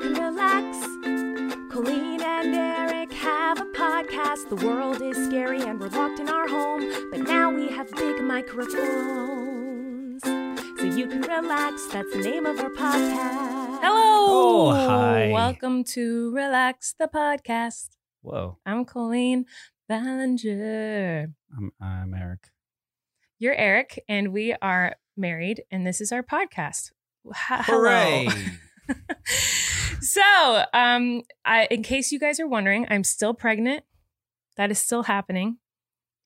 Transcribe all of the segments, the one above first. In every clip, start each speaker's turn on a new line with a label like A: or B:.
A: You can relax. Colleen and Erik have a podcast. The world is scary and we're locked in our home. But now we have big microphones. So you can relax. That's the name of our podcast.
B: Hello.
C: Oh, hi.
B: Welcome to Relax the Podcast.
C: Whoa.
B: I'm Colleen Ballinger.
C: I'm, I'm Erik.
B: You're Erik, and we are married, and this is our podcast. H- hello.
C: Hooray.
B: so, um, I, in case you guys are wondering, I'm still pregnant. That is still happening.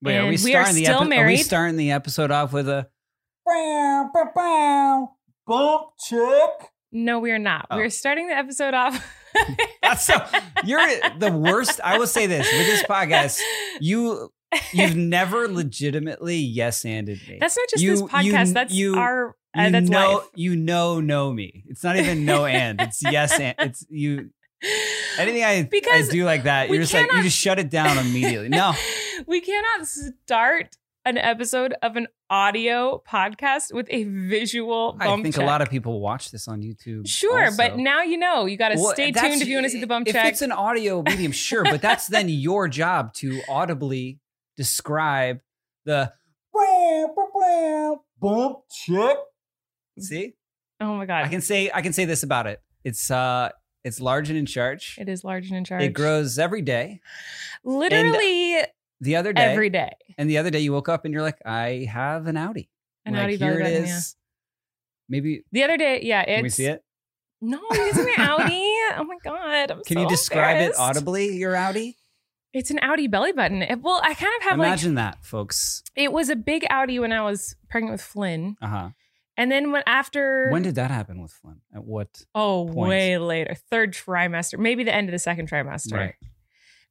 C: Wait, are we
B: we are still
C: epi- Are we
B: married.
C: starting the episode off with a
D: Bump check.
B: No, we are not.
C: Oh.
B: We're starting the episode off.
C: So you're the worst. I will say this with this podcast, you you've never legitimately yes anded me.
B: That's not just
C: You-
B: this
C: you-
B: podcast. that's
C: you-
B: our.
C: You
B: that's
C: know
B: life.
C: you know know me. It's not even no and. It's yes and it's you anything I
B: Because
C: I do like that, you're just like you just shut it down immediately. No.
B: we cannot start an episode of an audio podcast with a visual
C: I
B: bump
C: think
B: check.
C: a lot of people watch this on YouTube.
B: Sure, but now you know. You got to
C: Well,
B: stay tuned if you want to see the bump
C: if
B: check.
C: it's an audio medium, sure, but that's then your job to audibly describe the.
D: Bump check.
C: See,
B: oh my god,
C: I can say I can say this about it. It's uh, it's large and in charge.
B: it is large and in charge.
C: It grows every day.
B: literally
C: The other day,
B: every day.
C: and the other day you woke up and you're like, I have an outie.
B: An
C: like,
B: outie
C: here it is. Maybe
B: The other day, yeah, it's
C: can we see it?
B: No, it's an outie. Oh my god, I'm
C: Can
B: so
C: you describe it audibly? Your outie?
B: It's an outie belly button. It- well, I kind of have like
C: Imagine that, folks.
B: it was a big outie when I was pregnant with Flynn,
C: Uh huh.
B: And then when after
C: When did that happen with Flynn? At what?
B: oh
C: point?
B: way later, third trimester, maybe the end of the second trimester.
C: Right.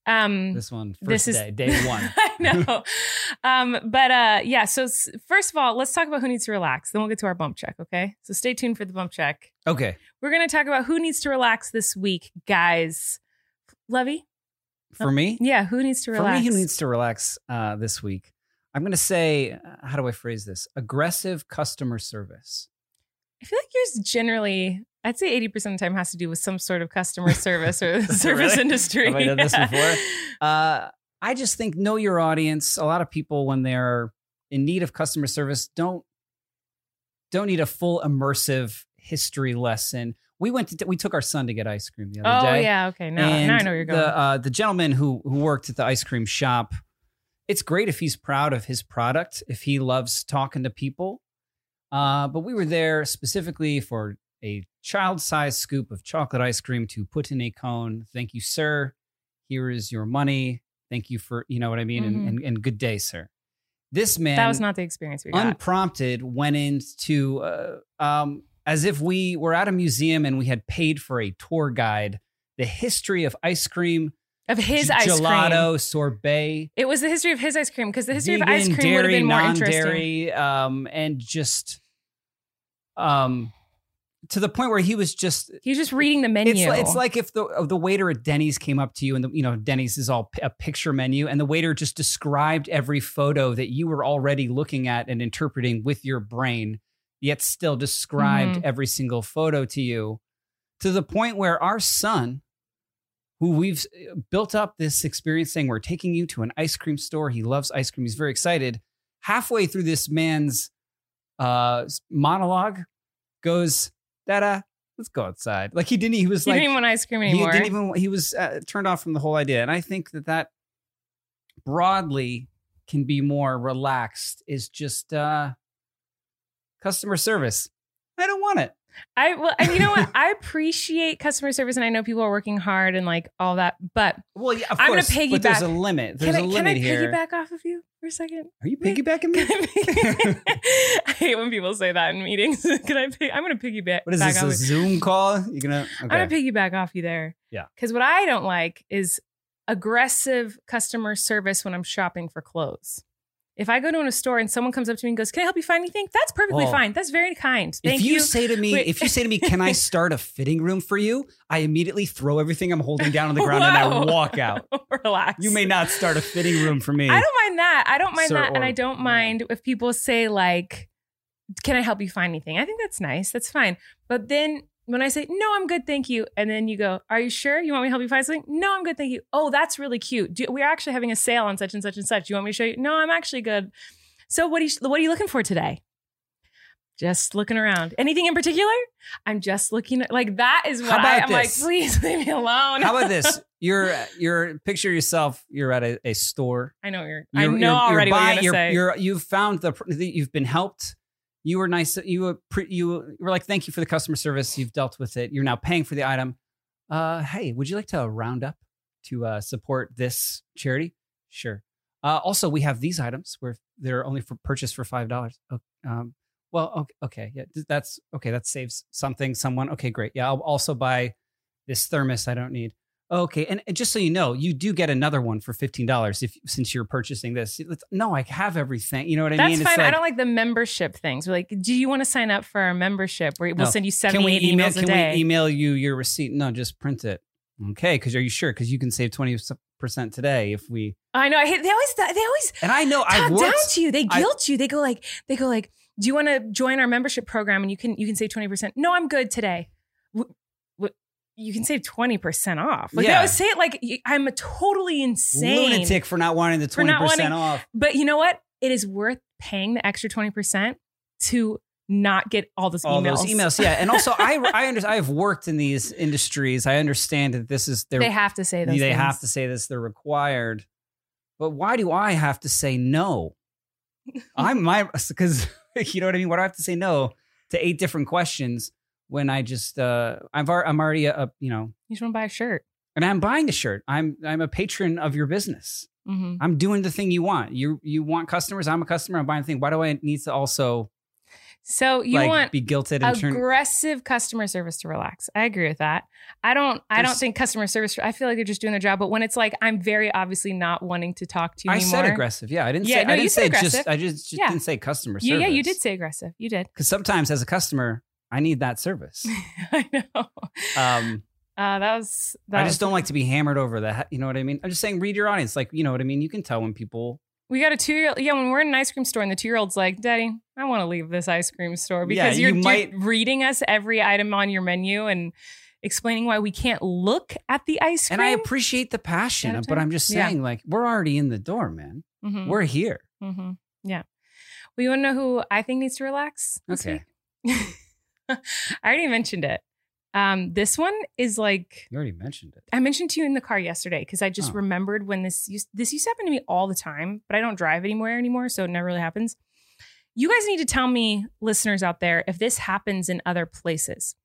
B: Um,
C: This one, first
B: this is
C: day, day one.
B: I know. um, but uh, yeah. So s- first of all, let's talk about who needs to relax. Then we'll get to our bump check. Okay. So stay tuned for the bump check.
C: Okay.
B: We're gonna talk about who needs to relax this week, guys. Lovey,
C: For me,
B: yeah. Who needs to relax?
C: For me, who needs to relax uh, this week? I'm going to say, uh, how do I phrase this? Aggressive customer service.
B: I feel like yours generally. I'd say eighty percent of the time has to do with some sort of customer service or the service
C: Really?
B: industry.
C: Have I done this before? Uh, I just think know your audience. A lot of people, when they're in need of customer service, don't don't need a full immersive history lesson. We went to we took our son to get ice cream the other
B: Oh
C: day.
B: Oh yeah. Okay. Now, now I know where you're going.
C: The, uh, the gentleman who who worked at the ice cream shop, it's great if he's proud of his product, if he loves talking to people. Uh, but we were there specifically for a child-sized scoop of chocolate ice cream to put in a cone. Thank you, sir. Here is your money. Thank you for you know what I mean,
B: Mhm.
C: and, and and good day, sir. This man
B: that was not the experience we got.
C: unprompted went into uh, um, as if we were at a museum and we had paid for a tour guide the history of ice cream
B: of his ice cream.
C: gelato sorbet
B: It was the history of his ice cream because the history
C: vegan,
B: of ice cream would have
C: dairy,
B: been more interesting.
C: um, and just um to the point where he was just
B: He was just reading the menu.
C: it's, it's like if the the waiter at Denny's came up to you and the, you know Denny's is all a picture menu and the waiter just described every photo that you were already looking at and interpreting with your brain yet still described
B: Mhm.
C: every single photo to you to the point where our son who we've built up this experience saying we're taking you to an ice cream store. He loves ice cream. He's very excited. Halfway through this man's uh monologue goes da let's go outside. Like he didn't he was
B: he
C: like
B: didn't even want ice cream anymore.
C: he didn't even he was uh, turned off from the whole idea. And i think that that broadly can be more relaxed is just uh customer service. I don't want it
B: I well, and you know what? I appreciate customer service, and I know people are working hard and like all that. But
C: Well, yeah, of
B: I'm gonna
C: course. But there's a
B: piggyback.
C: limit. There's
B: can I,
C: a
B: can
C: limit
B: I
C: here.
B: piggyback off of you for a second?
C: Are you piggybacking me?
B: I hate when people say that in meetings. Can I? Pig- I'm going to piggyback.
C: What is this?
B: off
C: A
B: you.
C: Zoom call? You're gonna?
B: I'm gonna piggyback off you there.
C: Yeah.
B: Because what I don't like is aggressive customer service when I'm shopping for clothes. If I go to a store and someone comes up to me and goes, "Can I help you find anything?" That's perfectly
C: Oh.
B: fine. That's very kind. Thank
C: if you,
B: you.
C: say to me,
B: Wait.
C: if you say to me, "Can I start a fitting room for you?" I immediately throw everything I'm holding down on the ground and I walk out.
B: Relax.
C: You may not start a fitting room for me.
B: I don't mind that. I don't mind
C: Sir,
B: that, and I don't
C: yeah.
B: mind if people say like, "Can I help you find anything?" I think that's nice. That's fine. But then when I say, "No, I'm good, thank you," and then you go, "Are you sure you want me to help you find something?" "No, I'm good, thank you." "Oh, that's really cute. Do, we're actually having a sale on such and such and such. Do You want me to show you?" "No, I'm actually good." So what are you what are you looking for today? Just looking around. Anything in particular? I'm just looking at like that is what I,
C: this?
B: like. Please leave me alone.
C: How about this? You're you're picture yourself. You're at a, a store.
B: I know you're. I
C: You're-
B: know
C: you're- you're
B: already
C: buying-
B: what
C: you're,
B: you're.
C: You're you've found the you've been helped. You were nice. You were pre, you were like, thank you for the customer service. You've dealt with it. You're now paying for the item. Uh, hey, would you like to round up to uh, support this charity? Sure. Uh, also, we have these items where they're only for purchase for five dollars. Um, well, okay, okay, yeah, that's okay. That saves something, someone. Okay, great. Yeah, I'll also buy this thermos. I don't need. Okay, and, just so you know, you do get another one for fifteen dollars if since you're purchasing this. It's- No, I have everything. You know what I
B: That's
C: mean?
B: fine. I don't like the membership things. We're like, do you want to sign up for our membership where we'll
C: No.
B: send you
C: Can we
B: 78
C: email?
B: emails a
C: Can
B: day?
C: we email you your receipt? No, just print it. Okay, because are you sure? Because you can save twenty percent today if we.
B: I know. I hate. They always. They always
C: And I know I've
B: talk
C: worked.
B: down to you. They
C: I-
B: guilt you. They go like. They go like. Do you want to join our membership program and you can you can save 20 percent? No, I'm good today. You can save 20 percent off. Like
C: Yeah.
B: always say it like I'm a totally insane
C: lunatic for not wanting the twenty
B: not wanting-
C: percent off.
B: But you know what? It is worth paying the extra 20 percent to not get all those
C: All
B: emails.
C: those emails, yeah. And also, I I understand. I've worked in these industries. I understand that this is
B: They have to say this.
C: they
B: things.
C: have to say this. They're required. But why do I have to say no? I'm my because you know what I mean. Why do I have to say no to eight different questions when I just uh I've I'm already a, a you know
B: You just want to buy a shirt.
C: and I'm buying a shirt. I'm I'm a patron of your business.
B: Mm-hmm.
C: I'm doing the thing you want. You you want customers. I'm a customer. I'm buying the thing. Why do I need to also
B: So you
C: like
B: want
C: be guilted and turn?
B: aggressive customer service to relax. I agree with that. I don't. I don't think customer service. I feel like they're just doing their job. But when it's like I'm very obviously not wanting to talk to you
C: I
B: anymore.
C: said aggressive. Yeah, I didn't
B: Yeah,
C: say.
B: no,
C: I didn't
B: said
C: say just. I just, just
B: Yeah.
C: didn't say customer
B: You,
C: service.
B: yeah, you did say aggressive. You did.
C: Because sometimes as a customer, I need that service.
B: I know.
C: Um,
B: Uh, that was. That
C: I
B: was-
C: just don't like to be hammered over that. You know what I mean? I'm just saying, read your audience. Like, you know what I mean? You can tell when people.
B: We got a two year old. Yeah, when we're in an ice cream store and the two year old's like, Daddy, I want to leave this ice cream store
C: Yeah,
B: because you're,
C: you
B: you're
C: might-
B: reading us every item on your menu and explaining why we can't look at the ice cream.
C: And I appreciate the passion, but? I'm just
B: Yeah.
C: saying, like, we're already in the door, man.
B: Mhm.
C: We're here.
B: Mm-hmm. Yeah. Well, you want to know who I think needs to relax?
C: Okay.
B: I already mentioned it. Um, this one is like
C: You already mentioned it.
B: I mentioned to you in the car yesterday because I just
C: Oh.
B: remembered when this used this used to happen to me all the time, but I don't drive anywhere anymore, so it never really happens. You guys need to tell me, listeners out there, if this happens in other places.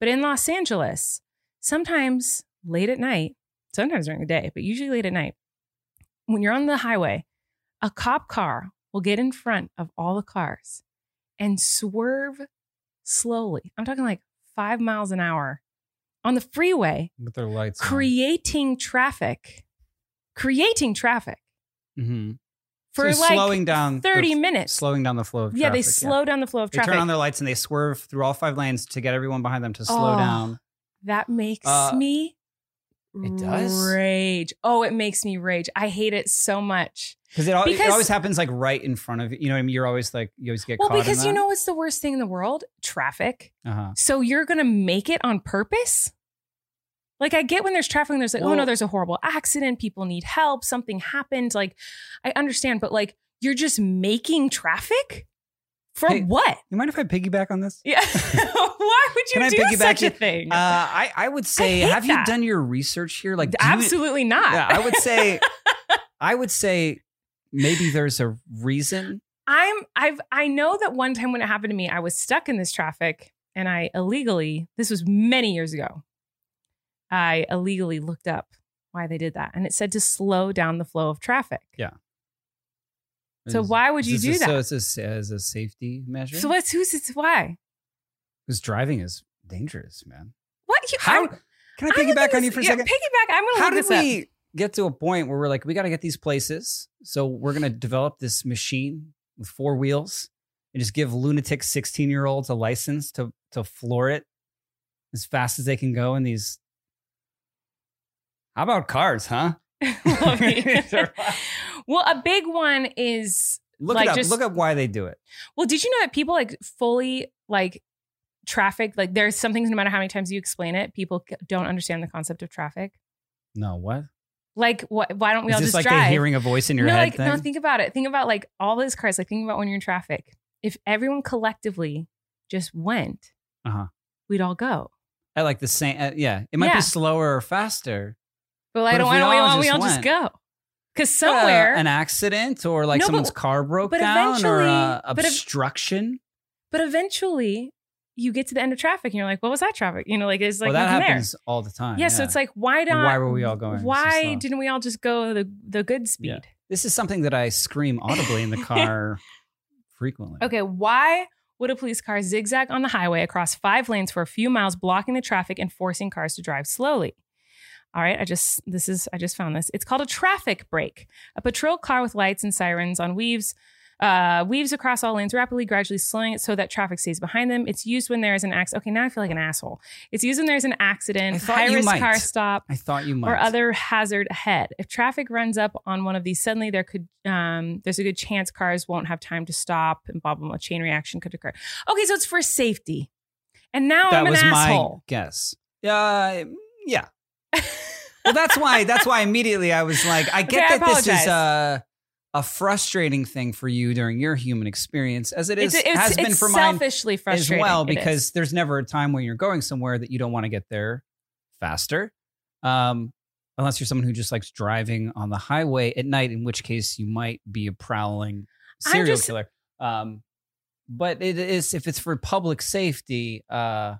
B: But in Los Angeles, sometimes late at night, sometimes during the day, but usually late at night, when you're on the highway, a cop car will get in front of all the cars and swerve slowly. I'm talking like five miles an hour on the freeway
C: With their lights.
B: creating traffic, creating traffic
C: Mm-hmm.
B: for
C: so
B: like
C: slowing down
B: 30
C: the,
B: minutes.
C: Slowing down the flow of traffic.
B: yeah, they slow down the flow of
C: They
B: traffic.
C: They turn on their lights and they swerve through all five lanes to get everyone behind them to slow
B: Oh,
C: down.
B: that makes
C: Uh,
B: me
C: it does?
B: rage. Oh, it makes me rage. I hate it so much.
C: Because it, al- it
B: Because-
C: always happens like right in front of you. You know what I mean? You're always like, you always get
B: Well,
C: caught in
B: because you know what's the worst thing in the world? Traffic.
C: Uh-huh.
B: So you're going to make it on purpose? Like I get when there's traffic and there's like, oh
C: Well-
B: no, there's a horrible accident, people need help, something happened. Like I understand, but like you're just making traffic? For
C: Hey,
B: what?
C: You mind if I piggyback on this?
B: Yeah. Why would
C: Can
B: you
C: I
B: do
C: piggyback
B: such a
C: you?
B: thing?
C: Uh, I, I would say,
B: hate
C: have you
B: that.
C: done your research here? Like, do you-
B: Absolutely not.
C: yeah, I would say, I would say maybe there's a reason.
B: I'm I've I know that one time when it happened to me, I was stuck in this traffic and I illegally, this was many years ago, I illegally looked up why they did that. And it said to slow down the flow of traffic. Yeah. So
C: Is-
B: why would you do
C: a-
B: that?
C: So it's a, as a safety measure.
B: So what's who's it's why?
C: Because driving is dangerous, man.
B: What? You,
C: How
B: I'm-
C: can I piggyback on you for a
B: yeah,
C: second?
B: Piggyback. I'm gonna
C: How
B: look
C: did
B: this up.
C: Get to a point where we're like, we got to get these places, so we're gonna develop this machine with four wheels and just give lunatic sixteen year olds a license to to floor it as fast as they can go in these. How about cars, huh?
B: Well, a big one is
C: Look
B: Like
C: up.
B: just-
C: Look up why they do it.
B: well. Did you know that people like fully like traffic? Like there's some things. No matter how many times you explain it, people don't understand the concept of traffic.
C: No, what?
B: Like, what? Why don't we
C: Is
B: all
C: this
B: just
C: like
B: drive?
C: the hearing a voice in your
B: no,
C: head
B: like
C: thing?
B: no. Think about it. Think about like all those cars. Like think about when you're in traffic. If everyone collectively just went,
C: Uh-huh.
B: we'd all go.
C: At like the same, uh, yeah. It might
B: Yeah.
C: be slower or faster.
B: But I
C: But
B: don't.
C: if we
B: don't we
C: all
B: all, we
C: just
B: all just
C: went-
B: go? Because somewhere,
C: Uh, an accident or like
B: No, but-
C: someone's car broke
B: but
C: down or
B: eventually-
C: uh,
B: but ev-
C: obstruction.
B: but eventually, you get to the end of traffic and you're like, "What was that traffic?" You know, like it's like
C: well, that
B: nothing there.
C: happens all the time.
B: Yeah, so it's like why not?
C: why were we all going
B: Why
C: slow?
B: didn't we all just go the the good speed?
C: Yeah. this is something that I scream audibly in the car frequently.
B: Okay, why would a police car zigzag on the highway across five lanes for a few miles, blocking the traffic and forcing cars to drive slowly? All right, I just this is I just found this. It's called a traffic break. A patrol car with lights and sirens on weaves uh, weaves across all lanes rapidly, gradually slowing it so that traffic stays behind them. It's used when there is an accident. Okay, now I feel like an asshole. It's used when there's an accident, high risk car stop,
C: I thought you might.
B: or other hazard ahead. If traffic runs up on one of these suddenly, there could um, there's a good chance cars won't have time to stop, and blah blah blah. Chain reaction could occur. Okay, so it's for safety. And now
C: that
B: I'm an
C: was
B: asshole.
C: my guess. Uh, yeah. well, that's why. That's why immediately I was like, I get
B: Okay, I
C: that this is
B: apologize.
C: A frustrating thing for you during your human experience, as it is
B: it's, it's,
C: has been for mine
B: selfishly
C: as well because there's never a time when you're going somewhere that you don't want to get there faster um unless you're someone who just likes driving on the highway at night in which case you might be a prowling serial
B: just-
C: killer um but it is if it's for public safety uh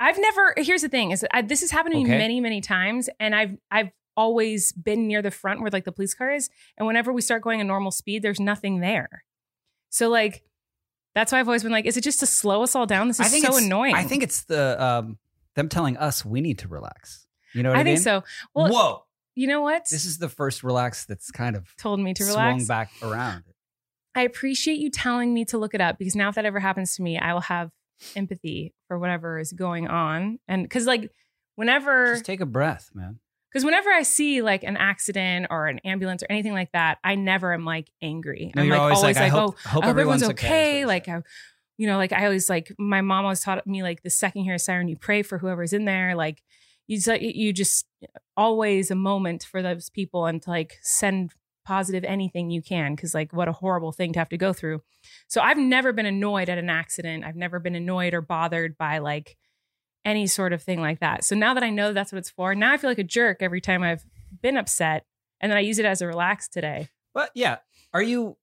B: I've never. Here's the thing: is I, this has happened to me many, many times, and I've I've always been near the front where like the police car is, and whenever we start going a normal speed, there's nothing there. So like, that's why I've always been like, is it just to slow us all down? This is
C: i think
B: so annoying.
C: i think it's the um them telling us we need to relax you know what i,
B: I think
C: mean?
B: so. Well,
C: whoa
B: you know what?
C: this is the first relax that's kind of
B: told me to
C: swung
B: relax.
C: back around
B: I appreciate you telling me to look it up because now if that ever happens to me, I will have empathy for whatever is going on. And because like whenever
C: just take a breath man
B: because whenever I see like an accident or an ambulance or anything like that, I never am like angry.
C: No,
B: I'm like
C: always
B: always,
C: like, I
B: like,
C: hope-
B: oh,
C: hope
B: I hope everyone's
C: everyone's okay,
B: okay. Like,
C: you
B: I, you know, like I always like my mom always taught me like the second you hear a siren, you pray for whoever's in there. Like you just you just always a moment for those people and to like send positive anything you can because like what a horrible thing to have to go through. So I've never been annoyed at an accident. I've never been annoyed or bothered by like any sort of thing like that. So now that I know that's what it's for, now I feel like a jerk every time I've been upset and then I use it as a relax today.
C: But yeah, are you?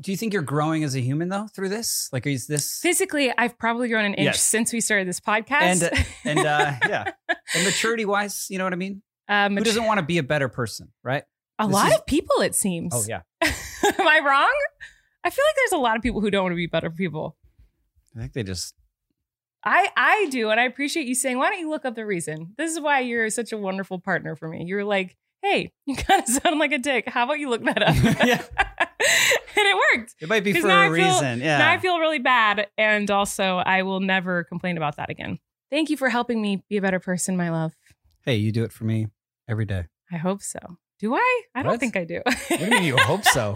C: Do you think you're growing as a human though through this? Like, is this
B: Physically, I've probably grown an inch
C: Yes.
B: since we started this podcast.
C: and and uh, yeah, and maturity wise, you know what I mean?
B: um,
C: Who doesn't want to be a better person, right?
B: a
C: this
B: lot
C: is-
B: of people, it seems.
C: Oh yeah,
B: Am I wrong? I feel like there's a lot of people who don't want to be better people.
C: I think they just
B: I I do, and I appreciate you saying, "Why don't you look up the reason?" This is why you're such a wonderful partner for me. You're like, "Hey, you kind of sound like a dick. How about you look that up?"
C: Yeah.
B: and it worked.
C: it might be for a
B: feel-
C: reason. Yeah,
B: Now I feel really bad, and also I will never complain about that again. Thank you for helping me be a better person, my love.
C: hey, you do it for me every day.
B: I hope so. Do I? I don't think I do.
C: What do you mean you hope so?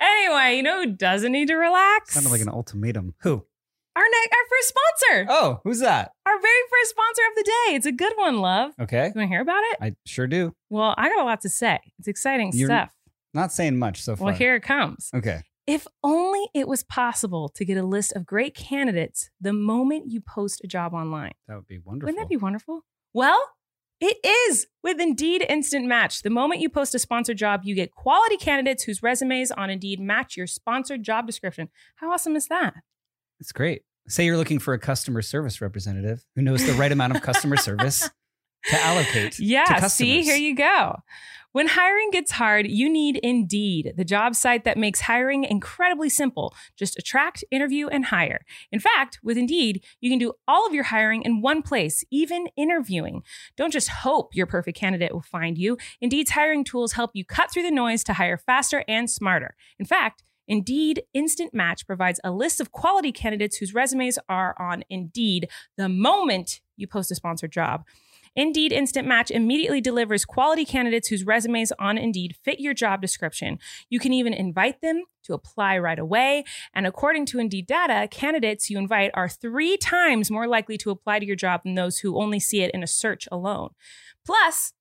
B: anyway, you know who doesn't need to relax?
C: Sounded like an ultimatum. Who?
B: Our ne- our first sponsor,
C: Oh, who's that?
B: our very first sponsor of the day. It's a good one, love.
C: Okay,
B: You want to hear about it?
C: I sure do.
B: Well, I got a lot to say. It's exciting
C: You're-
B: stuff.
C: Not saying much so far.
B: Well, here it comes.
C: Okay.
B: If only it was possible to get a list of great candidates the moment you post a job online.
C: That would be wonderful.
B: Wouldn't that be wonderful? Well, it is with Indeed Instant Match. The moment you post a sponsored job, you get quality candidates whose resumes on Indeed match your sponsored job description. How awesome is that?
C: It's great. Say you're looking for a customer service representative who knows the right amount of customer service to allocate. to
B: Yeah, see, here you go. When hiring gets hard, you need Indeed, the job site that makes hiring incredibly simple. Just attract, interview, and hire. In fact, with Indeed, you can do all of your hiring in one place, even interviewing. Don't just hope your perfect candidate will find you. Indeed's hiring tools help you cut through the noise to hire faster and smarter. In fact, Indeed Instant Match provides a list of quality candidates whose resumes are on Indeed the moment you post a sponsored job. Indeed Instant Match immediately delivers quality candidates whose resumes on Indeed fit your job description. You can even invite them to apply right away. And according to Indeed data, candidates you invite are three times more likely to apply to your job than those who only see it in a search alone. Plus,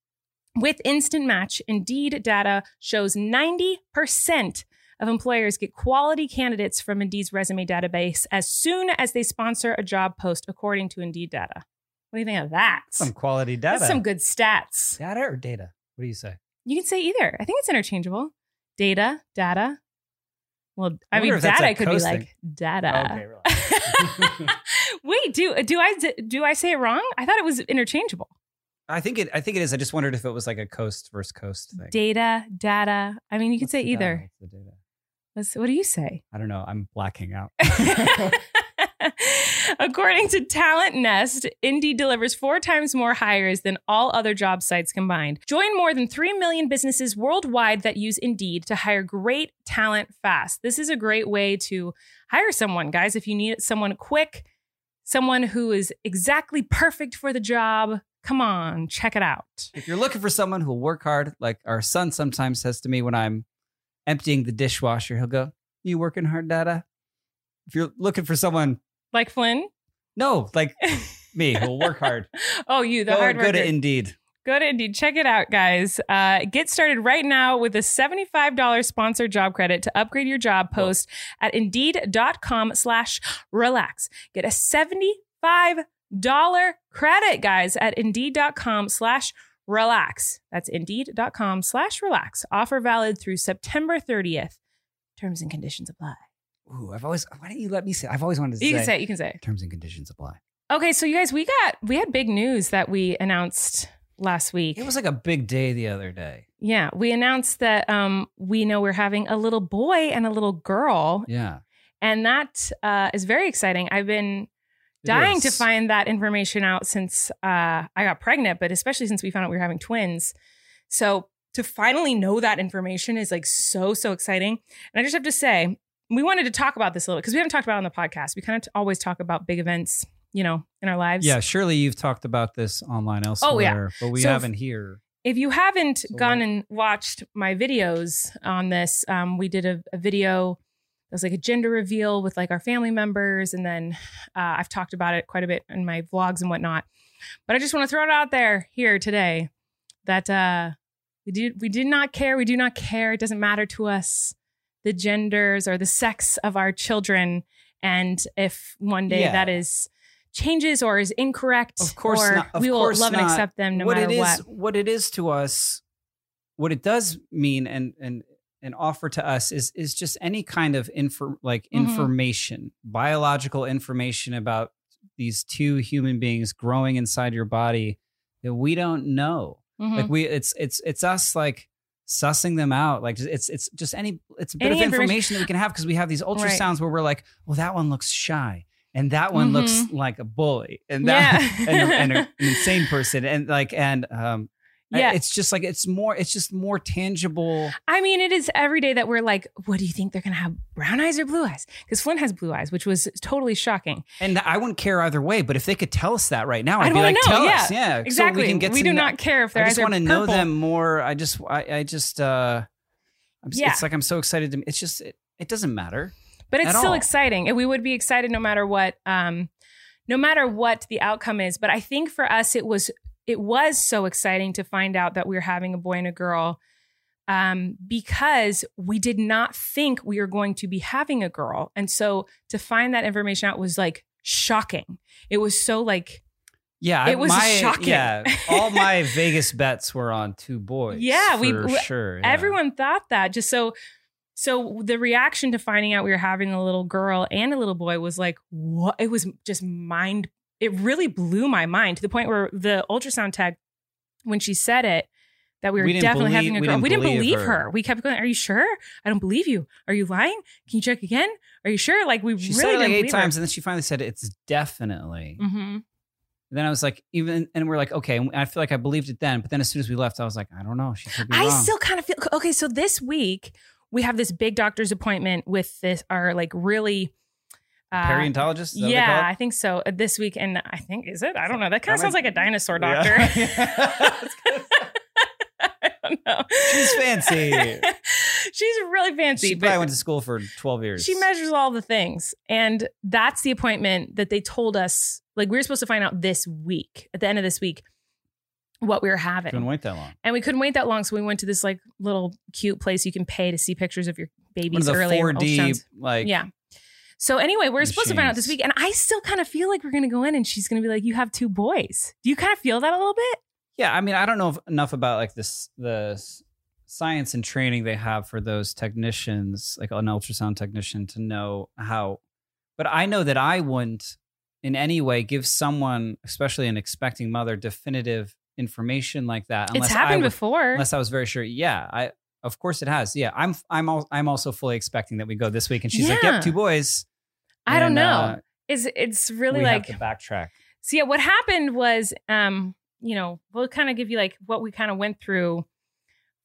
B: with Instant Match, Indeed data shows 90% of employers get quality candidates from Indeed's resume database as soon as they sponsor a job post, according to Indeed data. What do you think of that?
C: Some quality data.
B: That's some good stats.
C: data or data. What do you say?
B: You can say either. I think it's interchangeable. Data, data. Well, I,
C: I
B: mean,
C: wonder if that's
B: data could be like data.
C: Okay.
B: Wait, do do I do I say it wrong? I thought it was interchangeable.
C: I think it. I think it is. I just wondered if it was like a coast versus coast thing.
B: Data, data. I mean, you could say either.
C: What's the data?
B: Let's, what do you say?
C: I don't know. I'm blacking out.
B: According to Talent Nest, Indeed delivers four times more hires than all other job sites combined. Join more than 3 million businesses worldwide that use Indeed to hire great talent fast. This is a great way to hire someone, guys. If you need someone quick, someone who is exactly perfect for the job, come on, check it out.
C: if you're looking for someone who'll work hard, like our son sometimes says to me when I'm emptying the dishwasher, he'll go, "You working hard, Dada?" If you're looking for someone,
B: Like Flynn?
C: no, like me, who'll work hard,
B: Oh, you, the
C: go,
B: hard
C: go to Indeed.
B: Go to Indeed. Check it out, guys. Uh, get started right now with a $75 sponsored job credit to upgrade your job post at indeed.com slash relax. Get a $75 credit, guys, at indeed.com slash relax. That's indeed.com slash relax. Offer valid through September 30th. Terms and conditions apply.
C: Ooh, I've always. Why don't you let me say? I've always wanted to
B: You
C: say.
B: can say it. You can say it.
C: Terms and conditions apply.
B: Okay, so you guys, we got, we had big news that we announced last week.
C: It was like a big day the other day.
B: Yeah, we announced that um, we know we're having a little boy and a little girl,
C: Yeah,
B: and that uh, is very exciting. I've been Dying to find that information out since uh, I got pregnant, but especially since we found out we were having twins. So to finally know that information is like so so exciting. And I just have to say, we wanted to talk about this a little because we haven't talked about it on the podcast. We kind of always talk about big events, you know, in our lives.
C: Yeah, surely you've talked about this online elsewhere,
B: Oh, yeah.
C: but we
B: So
C: haven't here.
B: If you haven't
C: So
B: gone
C: what-
B: and watched my videos on this, um, we did a, a video that was like a gender reveal with like our family members, and then uh, I've talked about it quite a bit in my vlogs and whatnot. But I just want to throw it out there here today that uh, we did we did not care. We do not care. It doesn't matter to us the genders or the sex of our children, and if one day
C: Yeah.
B: that is changes or is incorrect,
C: Of course
B: or
C: not. Of
B: we will love and accept them no
C: what
B: matter
C: it is,
B: what.
C: what it is to us, what it does mean and and and offer to us is is just any kind of info like
B: Mhm.
C: information, biological information about these two human beings growing inside your body that we don't know.
B: Mhm.
C: Like we, it's it's it's us like sussing them out. Like it's it's just any it's a bit
B: Any
C: of
B: information-
C: information that we can have because we have these
B: Right.
C: ultrasounds where we're like, well, that one looks shy. And that one looks
B: Mhm.
C: like a bully, and that
B: Yeah.
C: and, a- and a- an insane person, and like and um,
B: Yeah.
C: it's just like it's more, it's just more tangible.
B: I mean, it is every day that we're like, what do you think they're going to have? Brown eyes or blue eyes? Because Flynn has blue eyes, which was totally shocking.
C: And I wouldn't care either way, but if they could tell us that right now,
B: I'd
C: I'd, be like,
B: know,
C: tell
B: yeah.
C: us, yeah,
B: Exactly.
C: So we can get
B: we do
C: know-
B: not care if they're
C: I just want to know them more. I just, I, I just, uh, I'm,
B: Yeah.
C: it's like I'm so excited to. It's just, it, it doesn't matter.
B: but it's still
C: all.
B: exciting, and we would be excited no matter what, um, no matter what the outcome is. But I think for us, it was it was so exciting to find out that we were having a boy and a girl, um, because we did not think we were going to be having a girl, and so to find that information out was like shocking. It was so like
C: Yeah,
B: It was
C: my,
B: shocking.
C: Yeah, all my Vegas bets were on two boys.
B: Yeah, we-
C: sure. yeah.
B: everyone thought that just so So the reaction to finding out we were having a little girl and a little boy was like, what? It was just mind. It really blew my mind to the point where the ultrasound tech, when she said it, that we were
C: We
B: definitely
C: believe-
B: having a
C: we
B: girl.
C: didn't
B: we didn't
C: believe
B: believe
C: her.
B: her. We kept going. Are you sure? I don't believe you. Are you lying? Can you check again? Are you sure? Like we
C: She
B: really
C: said it like eight times, and then she finally said it's definitely.
B: hmm
C: And then I was like, even, and we're like, okay. And I feel like I believed it then, but then as soon as we left, I was like, I don't know. She could be
B: I
C: wrong.
B: still kind of feel okay. So this week we have this big doctor's appointment with this our like really. Uh,
C: Paleontologist. Is that what they
B: yeah, I think so. Uh, This week, and I think is it? I don't know. That kind
C: That
B: of sounds
C: might-
B: like a dinosaur doctor.
C: Yeah.
B: I don't know.
C: She's fancy.
B: She's really fancy.
C: she
B: but
C: probably went to school for twelve years.
B: she measures all the things, and that's the appointment that they told us. Like we were supposed to find out this week, at the end of this week, what we were having.
C: Couldn't wait that long.
B: And we couldn't wait that long, so we went to this like little cute place you can pay to see pictures of your
C: One of the
B: early
C: four D
B: ultrasounds.
C: like
B: yeah. So anyway, we're supposed to find out this week, and I still kind of feel like we're gonna go in, and she's gonna be like, "You have two boys." Do you kind of feel that a little bit?
C: Yeah, I mean, I don't know enough about like this the science and training they have for those technicians, like an ultrasound technician, to know how. But I know that I wouldn't, in any way, give someone, especially an expecting mother, definitive information like that.
B: it's
C: unless I
B: happened
C: would-
B: before.
C: Unless I was very sure. Yeah, I of course it has. Yeah, I'm I'm al- I'm also fully expecting that we go this week, and she's like, "Yep, two boys."
B: I don't know.
C: uh,
B: Is it's really like
C: backtrack.
B: So yeah, what happened was, um, you know, we'll kind of give you like what we kind of went through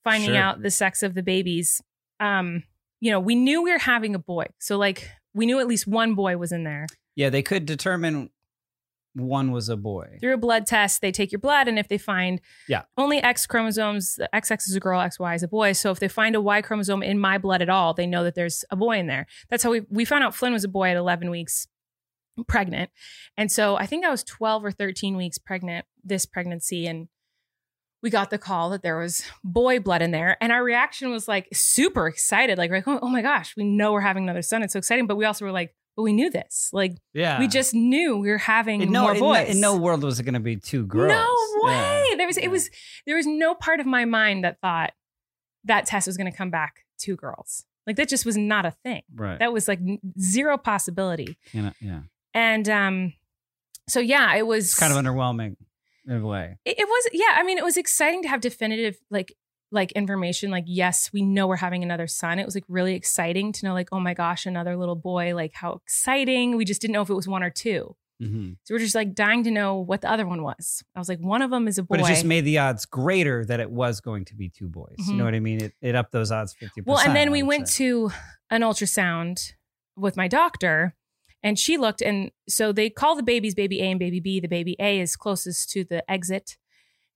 B: finding
C: Sure.
B: out the sex of the babies. Um, you know, we knew we were having a boy. So like we knew at least one boy was in there.
C: Yeah, they could determine one was a boy.
B: Through a blood test, they take your blood and if they find
C: Yeah.
B: only X chromosomes, the XX is a girl, XY is a boy. So if they find a Y chromosome in my blood at all, they know that there's a boy in there. That's how we we found out Flynn was a boy at 11 weeks pregnant. And so I think I was 12 or 13 weeks pregnant this pregnancy and we got the call that there was boy blood in there and our reaction was like super excited like, like oh, oh my gosh we know we're having another son it's so exciting but we also were like but we knew this. Like
C: Yeah,
B: we just knew we were having
C: in no,
B: more
C: in no-
B: boys.
C: in no world was it going to be two girls.
B: no way.
C: Yeah.
B: there was it was there was no part of my mind that thought that test was going to come back two girls. Like that just was not a thing.
C: Right.
B: that was like zero possibility.
C: You know, yeah,
B: and um so yeah it was
C: it's kind of underwhelming in a way.
B: it, it was yeah i mean it was exciting to have definitive like like information like yes we know we're having another son it was like really exciting to know like oh my gosh another little boy like how exciting we just didn't know if it was one or two
C: Mm-hmm.
B: so we're just like dying to know what the other one was i was like one of them is a boy
C: But it just made the odds greater that it was going to be two boys. You
B: Mhm.
C: know what I mean? It, it upped those odds fifty percent.
B: well and then we went to an ultrasound with my doctor and she looked and so they call the babies baby a and baby b the baby a is closest to the exit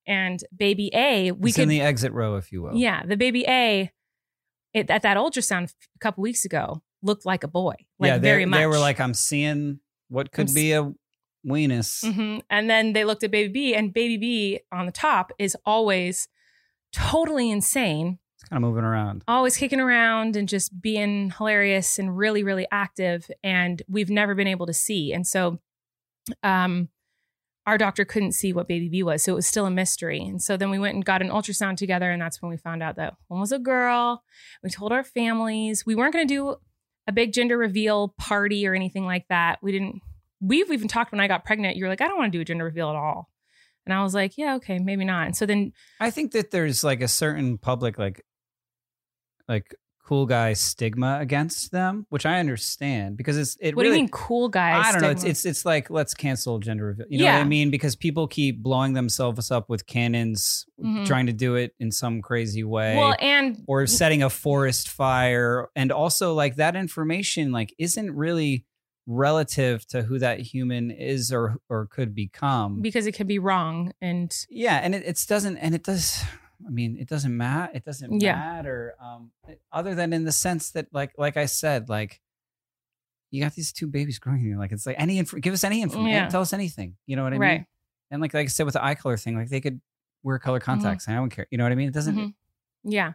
B: and baby a we
C: It's
B: could
C: in the exit row, if you will.
B: Yeah, the baby A it, at that ultrasound a couple weeks ago looked like a boy, like
C: yeah.
B: Very much.
C: they were like, "I'm seeing what could
B: I'm
C: be a weenus."
B: Mhm. and then they looked at baby B, and baby B on the top is always totally insane,
C: It's kind of moving around.
B: always kicking around and just being hilarious and really, really active. And we've never been able to see, and so, um. Our doctor couldn't see what baby B was, so it was still a mystery. And so then we went and got an ultrasound together, and that's when we found out that one was a girl. We told our families we weren't going to do a big gender reveal party or anything like that. We didn't. We've even talked when I got pregnant. You were like, I don't want to do a gender reveal at all, and I was like, Yeah, okay, maybe not. And so then,
C: I think that there's like a certain public like like cool guy stigma against them, which I understand because it's it
B: what
C: really
B: do you mean, cool guys?
C: I don't know. It's it's it's like let's cancel gender reveal. You know what I mean? Because people keep blowing themselves up with cannons,
B: Mhm.
C: trying to do it in some crazy way.
B: well, and
C: or setting a forest fire and also like that information like isn't really relative to who that human is or or could become
B: because it could be wrong, and
C: yeah and it, it doesn't and it does i mean it doesn't matter it doesn't
B: Yeah.
C: matter um other than in the sense that like like i said like you got these two babies growing in you like it's like any info give us any information
B: Yeah.
C: tell us anything you know what i
B: Right.
C: mean and like like i said with the eye color thing like they could wear color contacts and i don't care you know what i mean it doesn't
B: Mhm. yeah.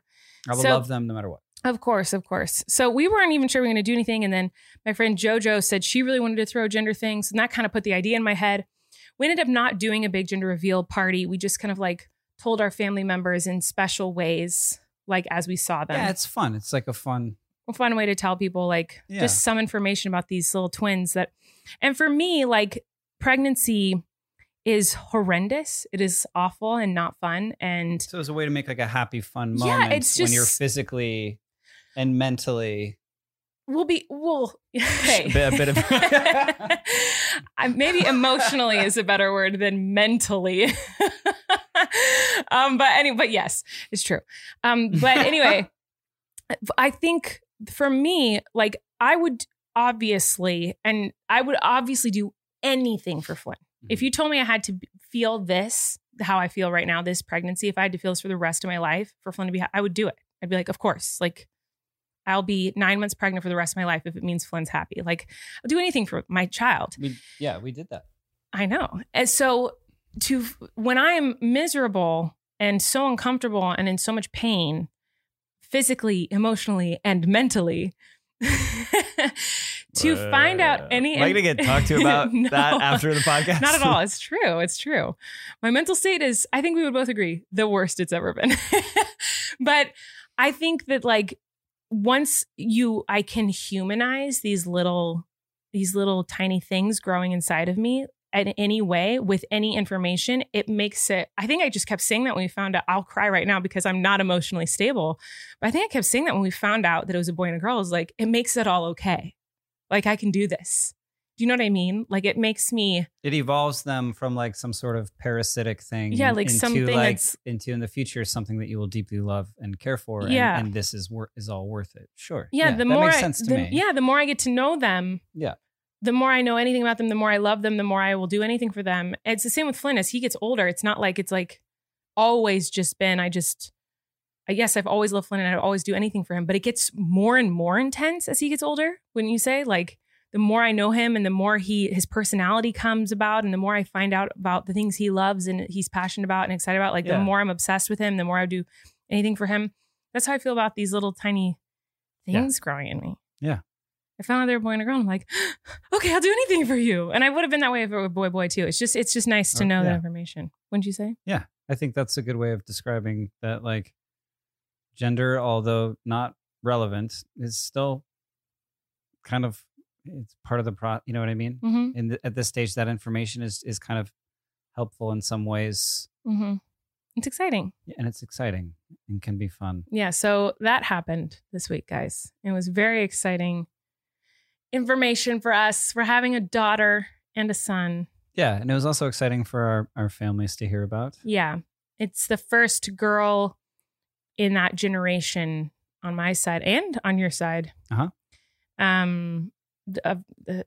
C: i will
B: So-
C: love them no matter what
B: Of course, of course. So we weren't even sure we were going to do anything. And then my friend JoJo said she really wanted to throw gender things. And that kind of put the idea in my head. We ended up not doing a big gender reveal party. We just kind of like told our family members in special ways, like as we saw them.
C: Yeah, it's fun. It's like a fun
B: a fun way to tell people like
C: Yeah.
B: just some information about these little twins that and for me like pregnancy is horrendous it is awful and not fun and
C: So it was a way to make like a happy, fun moment Yeah,
B: it's
C: when you're physically and mentally.
B: We'll be we'll hey.
C: A bit- a bit of-
B: maybe emotionally is a better word than mentally. Um but anyway but yes it's true. Um but anyway i think for me like i would obviously and i would obviously do anything for flynn. If you told me i had to feel this how i feel right now this pregnancy if i had to feel this for the rest of my life for flynn to be i would do it. I'd be like of course like I'll be nine months pregnant for the rest of my life if it means Flynn's happy. Like, I'll do anything for my child.
C: We, yeah, we did that.
B: I know. And so, to when I am miserable and so uncomfortable and in so much pain, physically, emotionally, and mentally, to find out any.
E: Am I gonna get talked to about
B: No.
E: that after the podcast?
B: Not at all. It's true. It's true. My mental state is, I think we would both agree, the worst it's ever been. but I think that like once you, I can humanize these little, these little tiny things growing inside of me in any way with any information, it makes it. I think I just kept saying that when we found out. I'll cry right now because I'm not emotionally stable. But I think I kept saying that when we found out that it was a boy and a girl. Is like it makes it all okay. Like I can do this. Do you know what I mean? Like it makes me.
C: It evolves them from like some sort of parasitic thing.
B: Yeah, like
C: into
B: something
C: like
B: that's-
C: into in the future something that you will deeply love and care for. and-
B: Yeah.
C: and, this is is all worth it. Sure.
B: yeah, the
C: that
B: more
C: makes
B: I,
C: sense to
B: the,
C: me.
B: yeah the more i get to know them
C: Yeah.
B: the more i know anything about them the more i love them the more i will do anything for them it's the same with flynn as he gets older it's not like it's like always just been i just I guess I've always loved Flynn and I would always do anything for him, but it gets more and more intense as he gets older. Wouldn't you say? Like the more I know him and the more he his personality comes about and the more I find out about the things he loves and he's passionate about and excited about, like
C: Yeah.
B: the more I'm obsessed with him, the more I do anything for him. That's how I feel about these little tiny
C: Yeah.
B: things growing in me.
C: Yeah.
B: I found out they were boy and a girl. I'm like, okay, I'll do anything for you. And I would have been that way if it were boy boy too. It's just it's just nice to
C: Oh,
B: know that
C: yeah.
B: information. Wouldn't you say? Yeah.
C: I think that's a good way of describing that. Like gender, although not relevant, is still kind of it's part of the pro. You know what I mean?
B: Mm-hmm.
C: In the, at this stage, that information is is kind of helpful in some ways,
B: Mm-hmm. It's exciting.
C: and it's exciting and can be fun.
B: Yeah, so that happened this week, guys. It was very exciting information for us. We're having a daughter and a son.
C: Yeah, and it was also exciting for our, our families to hear about.
B: Yeah, it's the first girl in that generation on my side and on your side.
C: Uh-huh.
B: Um, th- uh,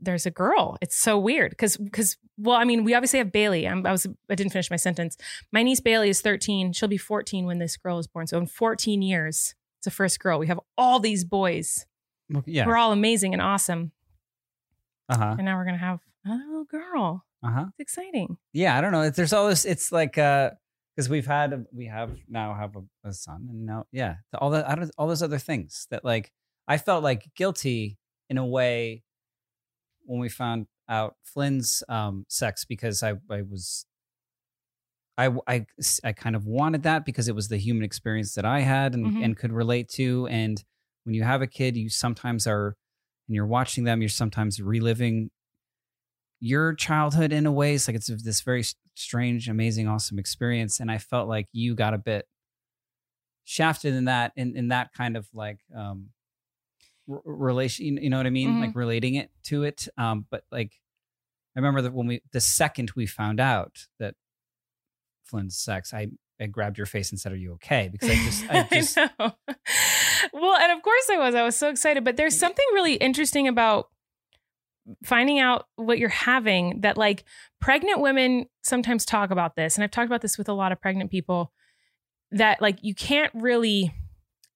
B: there's a girl. It's so weird because because well, I mean, we obviously have Bailey. I'm, I was I didn't finish my sentence. My niece Bailey is 13. She'll be 14 when this girl is born. So in 14 years, it's the first girl. We have all these boys.
C: Yeah.
B: We're all amazing and awesome,
C: Uh huh.
B: and now we're gonna have another little girl.
C: Uh huh.
B: It's exciting.
C: Yeah, I don't know. There's all this. It's like uh because we've had we have now have a, a son, and now yeah, all that all those other things that like I felt like guilty in a way when we found out Flynn's um sex because I I was. I, I, I kind of wanted that because it was the human experience that I had and,
B: Mhm.
C: and could relate to. And when you have a kid, you sometimes are, and you're watching them, you're sometimes reliving your childhood in a way. It's like it's this very strange, amazing, awesome experience. And I felt like you got a bit shafted in that, in, in that kind of like um r- relation. You know what I mean?
B: Mhm.
C: Like relating it to it. Um, but like I remember that when we the second we found out that Flynn's sex, I I grabbed your face and said, "Are you okay?" Because I just I just
B: know. well, and of course I was. I was so excited. But there's something really interesting about finding out what you're having that like pregnant women sometimes talk about this. And I've talked about this with a lot of pregnant people that like you can't really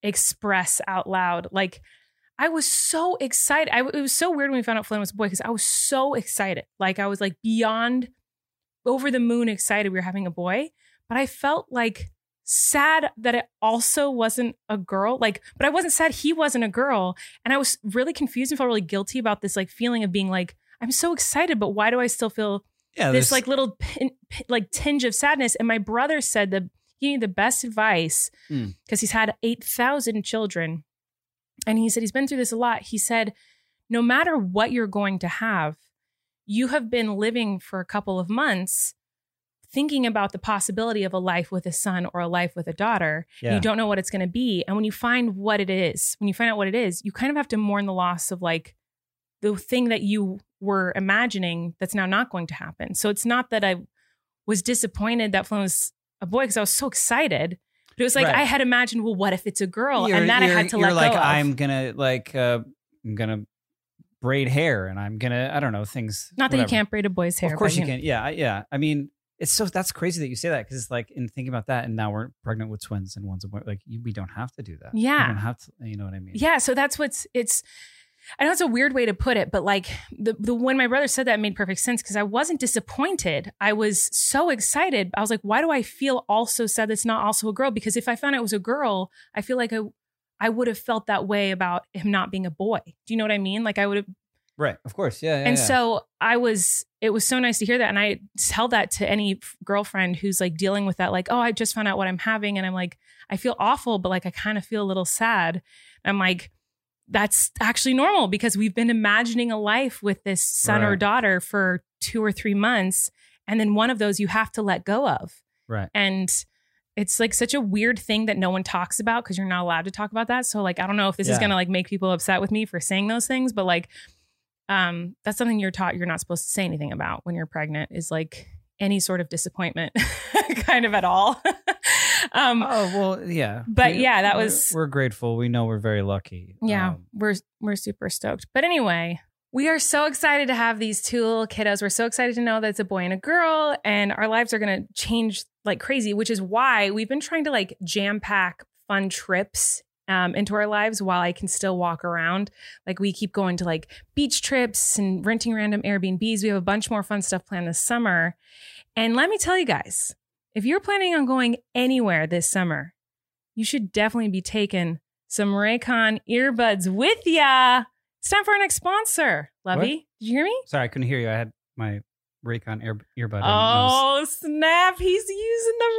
B: express out loud. Like I was so excited. I, it was so weird when we found out Flynn was a boy because I was so excited. Like I was like beyond over the moon excited we were having a boy but I felt like sad that it also wasn't a girl. Like, but I wasn't sad he wasn't a girl. And I was really confused and felt really guilty about this like feeling of being like, I'm so excited, but why do I still feel
C: yeah,
B: this like little pin, pin- like tinge of sadness? And my brother said that he gave me the best advice
C: Hmm.
B: because he's had 8,000 children. And he said he's been through this a lot. He said, no matter what you're going to have, you have been living for a couple of months thinking about the possibility of a life with a son or a life with a daughter.
C: Yeah.
B: You don't know what it's going to be. And when you find what it is, when you find out what it is, you kind of have to mourn the loss of like the thing that you were imagining that's now not going to happen. So it's not that I was disappointed that Flynn was a boy because I was so excited. But it was like
C: Right.
B: I had imagined, well, what if it's a girl?
C: You're-
B: and that I had to let
C: like,
B: go of.
C: I'm gonna like uh, I'm gonna braid hair and I'm gonna I don't know things.
B: not that you can't braid a boy's hair.
C: Of course
B: but,
C: you
B: know.
C: can. Yeah, yeah. I mean, it's so that's crazy that you say that because it's like in thinking about that, and now we're pregnant with twins and one's a boy. Like you, we don't have to do that.
B: Yeah.
C: we don't have to. You know what I mean?
B: Yeah, so that's what's it's I know it's a weird way to put it, but like the the when my brother said that made perfect sense because I wasn't disappointed. I was so excited. I was like, why do I feel also sad that's not also a girl? Because if I found out it was a girl, I feel like I I would have felt that way about him not being a boy. Do you know what I mean? Like I would have
C: Right. Of course. Yeah. yeah
B: and
C: yeah.
B: so I was, it was so nice to hear that. And I tell that to any girlfriend who's like dealing with that, like, oh, I just found out what I'm having. And I'm like, I feel awful, but like, I kind of feel a little sad. I'm like, that's actually normal because we've been imagining a life with this son or daughter for two or three months. And then one of those you have to let go of.
C: right.
B: And it's like such a weird thing that no one talks about because you're not allowed to talk about that. So like I don't know if this is gonna like make people upset with me for saying those things, but like um that's something you're taught you're not supposed to say anything about when you're pregnant is like any sort of disappointment kind of at all. um
C: Oh well, yeah.
B: But
C: We-
B: yeah, that
C: we're-
B: was-
C: We're grateful. We know we're very lucky.
B: yeah,
C: Um,
B: we're we're super stoked. But anyway, we are so excited to have these two little kiddos. We're so excited to know that it's a boy and a girl, and our lives are going to change like crazy. Which is why we've been trying to like jam pack fun trips um, into our lives while I can still walk around. Like we keep going to like beach trips and renting random Airbnbs. We have a bunch more fun stuff planned this summer. And let me tell you guys, if you're planning on going anywhere this summer, you should definitely be taking some Raycon earbuds with ya. It's time for our next sponsor. Lovey, did you hear me?
C: sorry, I couldn't hear you. I had my Raycon ear, earbud. in. I was-
B: Oh snap! He's using the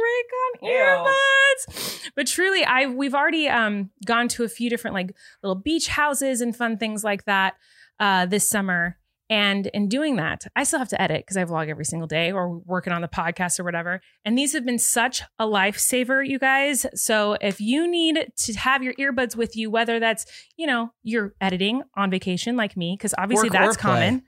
B: Raycon earbuds. But truly, I we've already um gone to a few different like little beach houses and fun things like that uh, this summer. And in doing that, I still have to edit because I vlog every single day or working on the podcast or whatever. And these have been such a lifesaver, you guys. So if you need to have your earbuds with you, whether that's, you know, you're editing on vacation like me, because obviously
C: Work
B: that's common,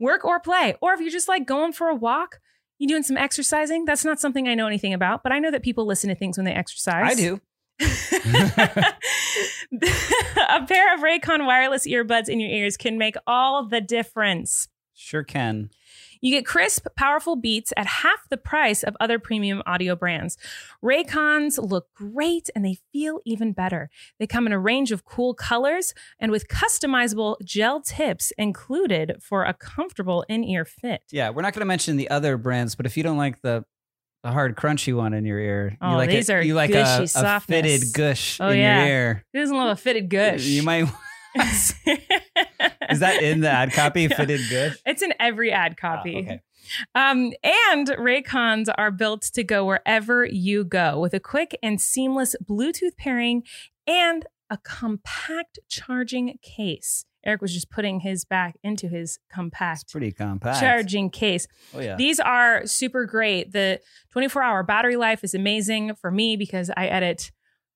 B: work or play. Or if you're just like going for a walk, you doing some exercising. That's not something I know anything about, but I know that people listen to things when they exercise.
C: I do.
B: a pair of Raycon wireless earbuds in your ears can make all the difference.
C: Sure can.
B: You get crisp, powerful beats at half the price of other premium audio brands. Raycons look great and they feel even better. They come in a range of cool colors and with customizable gel tips included for a comfortable in ear fit.
C: Yeah, we're not going to mention the other brands, but if you don't like the the hard crunchy one in your ear,
B: Oh,
C: you like
B: these
C: a,
B: are
C: you like a,
B: gushy
C: a fitted gush
B: Oh,
C: in
B: yeah.
C: your ear.
B: Who doesn't love a fitted gush?
C: You might. Is that in the ad copy?
B: Yeah.
C: Fitted gush.
B: It's in every ad
C: Ah,
B: copy.
C: okay.
B: Um, and Raycons are built to go wherever you go with a quick and seamless Bluetooth pairing and a compact charging case. Erik was just putting his back into his
C: It's
B: compact
C: pretty compact.
B: charging case.
C: Oh yeah.
B: These are super great. The 24 hour battery life is amazing for me because I edit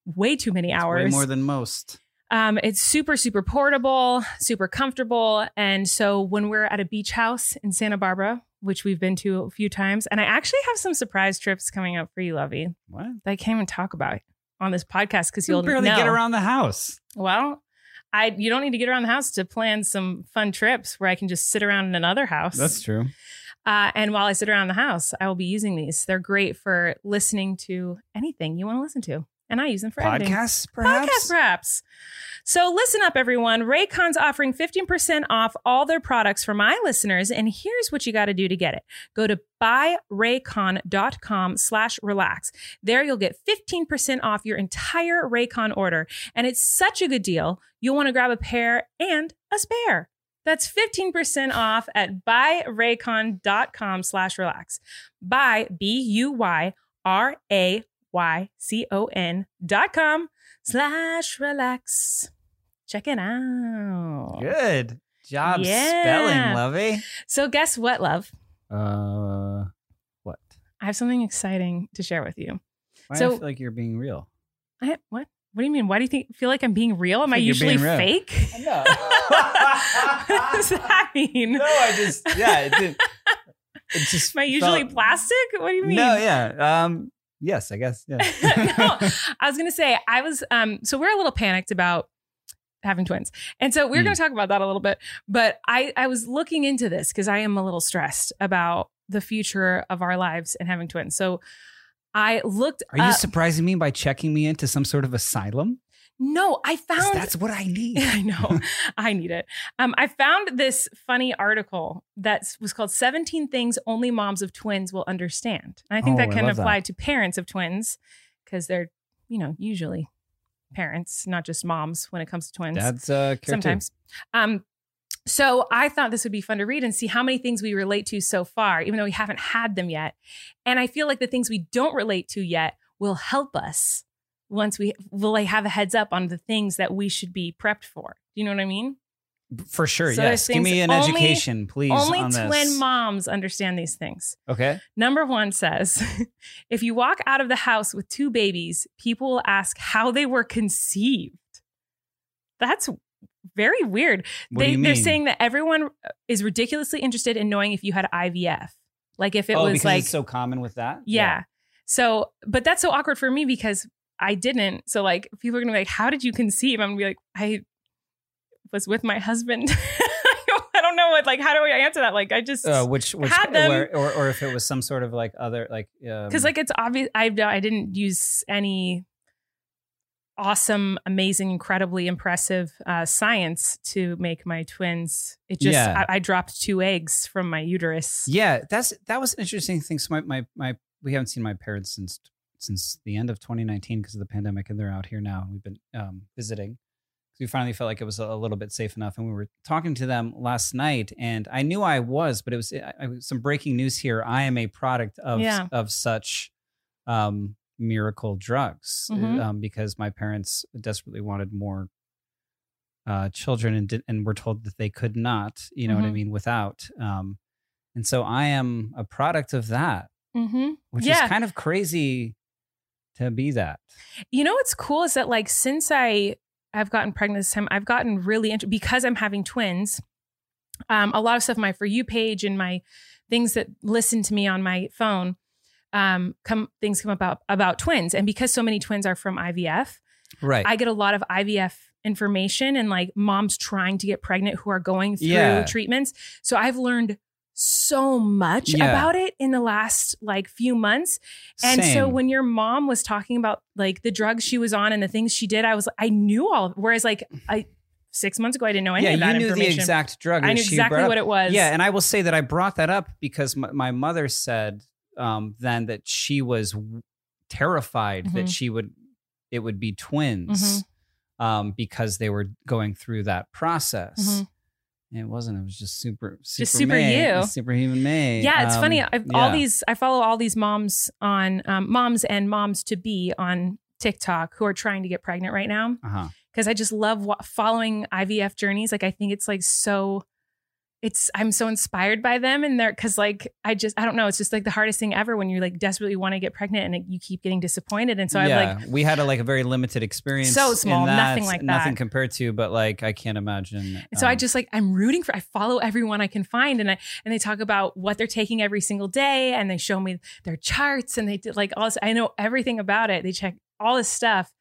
B: way too many
C: It's
B: hours.
C: Way more than most.
B: Um, it's super, super portable, super comfortable. And so when we're at a beach house in Santa Barbara, which we've been to a few times, and I actually have some surprise trips coming up for you, Lovey,
C: What?
B: that I can't even talk about on this podcast because
C: You'll
B: you'll
C: barely
B: know.
C: get around the house.
B: Well, I you don't need to get around the house to plan some fun trips where I can just sit around in another house.
C: That's true.
B: Uh, and while I sit around the house, I will be using these. They're great for listening to anything you want to listen to, and I use them for.
C: Podcasts, perhaps.
B: Podcast perhaps. So listen up, everyone. Raycon's offering 15% off all their products for my listeners. And here's what you got to do to get it. Go to buyraycon.com slash relax. There you'll get 15% off your entire Raycon order. And it's such a good deal. You'll want to grab a pair and a spare. That's 15% off at buyraycon.com slash relax. Buy, B-U-Y-R-A-Y-C-O-N dot com slash relax. Check it out.
C: Good job
B: Yeah.
C: spelling, Lovey.
B: So, guess what, love?
C: Uh, what?
B: I have something exciting to share with you.
C: Why
B: So-
C: I feel like you're being real.
B: I, what? What do you mean? Why do you think feel like I'm being real? Am I usually fake?
C: No.
B: what does that mean?
C: no, I just yeah, it did. It just
B: Am I usually
C: felt-
B: plastic? What do you mean?
C: No, yeah. Um, yes, I guess. Yeah.
B: no, I was gonna say I was um so we're a little panicked about having twins. And so we're
C: Hmm.
B: gonna talk about that a little bit. But I I was looking into this because I am a little stressed about the future of our lives and having twins. So I looked
C: Are you surprising me by checking me into some sort of asylum?
B: No, I found
C: That's what I need.
B: I know. I need it. Um, I found this funny article that was called 17 Things Only Moms of Twins Will Understand. And I think
C: Oh,
B: that can apply
C: that.
B: to parents of twins because they're, you know, usually parents, not just moms when it comes to twins.
C: That's uh,
B: sometimes. Um, so I thought this would be fun to read and see how many things we relate to so far, even though we haven't had them yet. And I feel like the things we don't relate to yet will help us once we will like have a heads up on the things that we should be prepped for. Do you know what I mean?
C: For sure,
B: So
C: yes. Give me an
B: only-
C: education, please.
B: Only
C: on
B: twin
C: this.
B: moms understand these things.
C: Okay.
B: Number one says if you walk out of the house with two babies, people will ask how they were conceived. That's very weird.
C: What
B: they,
C: do you mean?
B: They're saying that everyone is ridiculously interested in knowing if you had IVF. Like if it
C: oh,
B: was like,
C: so common with that.
B: yeah. So, but that's so awkward for me because I didn't. So, like, people are gonna be like, "How did you conceive?" I'm gonna be like, "I was with my husband." I don't know what. Like, how do I answer that? Like, I just
C: Uh, which which
B: Had them-
C: or, or or if it was some sort of like other like um,
B: because like it's obvious. I I didn't use any awesome, amazing, incredibly impressive uh, science to make my twins. It just
C: Yeah.
B: I, I dropped two eggs from my uterus.
C: yeah that's that was an interesting thing. So my my my we haven't seen my parents since since the end of 2019 because of the pandemic, and they're out here now. We've been um, visiting. We finally felt like it was a little bit safe enough, and we were talking to them last night. And I knew I was, but it was I, I, some breaking news here. I am a product of
B: Yeah.
C: of such um, miracle drugs
B: Mhm.
C: um, because my parents desperately wanted more uh, children and did, and were told that they could not. You know what I
B: Mhm.
C: mean? Without. Um, and so I am a product of that,
B: Mm-hmm.
C: which
B: Yeah.
C: is kind of crazy to be that.
B: You know what's cool is that like since I I've gotten pregnant this time, I've gotten really into because I'm having twins. Um, a lot of stuff my for you page and my things that listen to me on my phone, um, come things come about about twins, and because so many twins are from IVF,
C: Right.
B: I get a lot of IVF information and like moms trying to get pregnant who are going through
C: Yeah.
B: treatments. So I've learned so much
C: Yeah.
B: about it in the last like few months. And so when your mom was talking about like the drugs she was on and the things she did, I was I knew all. Whereas like I six months ago I didn't know any
C: yeah,
B: of that
C: you knew the exact drug.
B: I knew exactly what it was.
C: Yeah, and I will say that I brought that up because my, my mother said um, then that she was w- terrified that
B: Mhm.
C: she would it would be twins
B: Mm-hmm.
C: um, because they were going through that process.
B: Mhm.
C: It wasn't. It was just super, super,
B: super
C: me,
B: you.
C: superhuman me.
B: Yeah, it's
C: Um,
B: funny. I've, All these, I follow all these moms on um, moms and moms to be on TikTok who are trying to get pregnant right now.
C: Uh-huh.
B: because I just love wa- following IVF journeys. Like I think it's like so. It's I'm so inspired by them and they're because like I just I don't know it's just like the hardest thing ever when you like desperately want to get pregnant and it, you keep getting disappointed and so
C: yeah,
B: I'm like
C: we had a like a very limited experience.
B: So small,
C: that,
B: nothing like that nothing
C: compared to, but like I can't imagine.
B: And so I
C: um,
B: just like I'm rooting for I follow everyone I can find and I and they talk about what they're taking every single day and they show me their charts and they did like all this I know everything about it. They check all this stuff.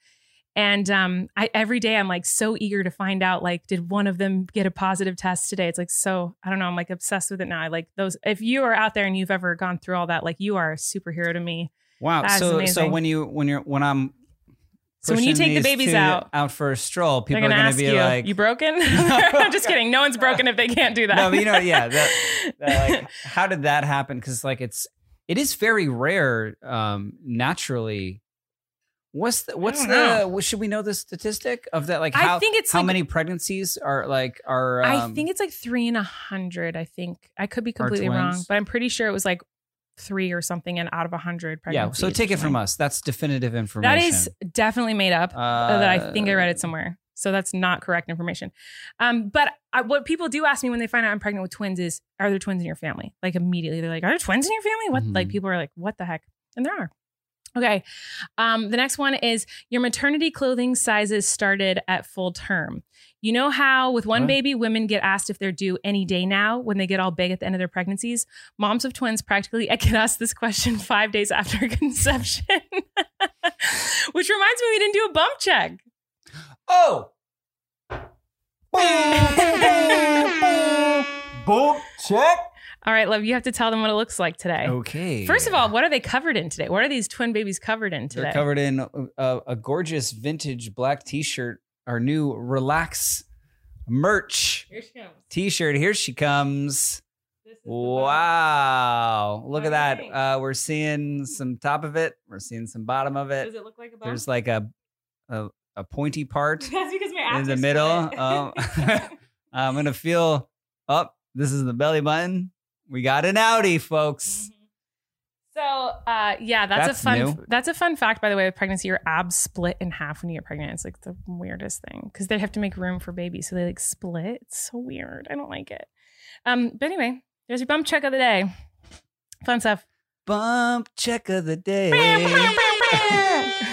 B: And um I every day I'm like so eager to find out like did one of them get a positive test today? It's like so I don't know, I'm like obsessed with it now. I like those if you are out there and you've ever gone through all that, like you are a superhero to me.
C: wow.
B: that's
C: So so when you when you're when I'm
B: So when you take the babies out,
C: out for a stroll, people
B: They're
C: are
B: gonna
C: to be
B: you,
C: like,
B: "You broken?" I'm just kidding. No one's broken if they can't do that.
C: No, but you know, yeah, that- that, like, how did that happen? Because like it's it is very rare um, naturally. What's the what's the what, should we know the statistic of that? Like
B: I
C: how
B: think it's
C: how
B: like-
C: many pregnancies are like are
B: I
C: um,
B: think it's like three in a hundred. I think I could be completely wrong, but I'm pretty sure it was like three or something, and out of a hundred
C: yeah. So take it from us. That's definitive information.
B: That is definitely made up. uh, that I think I read it somewhere. So that's not correct information. Um, but I, what people do ask me when they find out I'm pregnant with twins is, are there twins in your family? Like immediately, they're like, are there twins in your family? What? Like
C: Mhm.
B: people are like, what the heck? And there are. Okay. Um, the next one is your maternity clothing sizes started at full term. You know how with one
C: What?
B: baby, women get asked if they're due any day now when they get all big at the end of their pregnancies? Moms of twins practically I get asked this question five days after conception, which reminds me we didn't do a bump check.
C: Oh,
D: Boom, check.
B: All right, love, you have to tell them what it looks like today.
C: okay.
B: First of all, what are they covered in today? What are these twin babies covered in today?
C: they're covered in a, a gorgeous vintage black T-shirt. Our new relax merch
B: comes.
C: T-shirt. Here she comes.
B: This is the bump.
C: Wow! Look at that. Uh, we're seeing some top of it. We're seeing some bottom of it.
B: Does it look like a?
C: There's like a a, a pointy part
B: That's because my
C: in the middle. Oh. I'm gonna feel up. this is the belly button. We got an outie, folks.
B: So, uh, yeah, that's,
C: That's
B: a fun.
C: new.
B: That's a fun fact, by the way. With pregnancy, your abs split in half when you get pregnant. It's like the weirdest thing because they have to make room for babies, so they like split. It's so weird. I don't like it. Um, but anyway, there's your bump check of the day. Fun stuff.
C: Bump check of the day.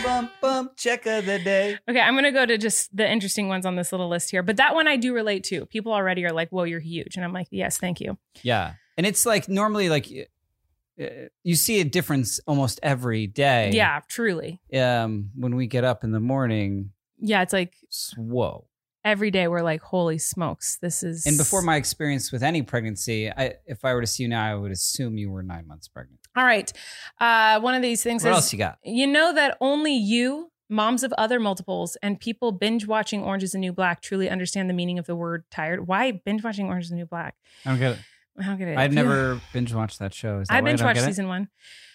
C: bump bump check of the day.
B: Okay, I'm gonna go to just the interesting ones on this little list here, but that one I do relate to. People already are like, "Whoa, you're huge," and I'm like, "Yes, thank you."
C: Yeah, and it's like normally like you see a difference almost every day.
B: Yeah, truly.
C: Um, when we get up in the morning,
B: Yeah, it's like
C: whoa.
B: every day we're like, "Holy smokes, this is."
C: And before my experience with any pregnancy, I, if I were to see you now, I would assume you were nine months pregnant.
B: All right, uh, one of these things
C: What
B: is
C: else you got?
B: You know that only you, moms of other multiples, and people binge watching Orange is the New Black truly understand the meaning of the word tired. Why binge watching Orange is the New Black?
C: I don't get it.
B: I don't get it.
C: I've never binge watched that show. Is that
B: I
C: why
B: binge
C: don't
B: watched
C: get it?
B: season one.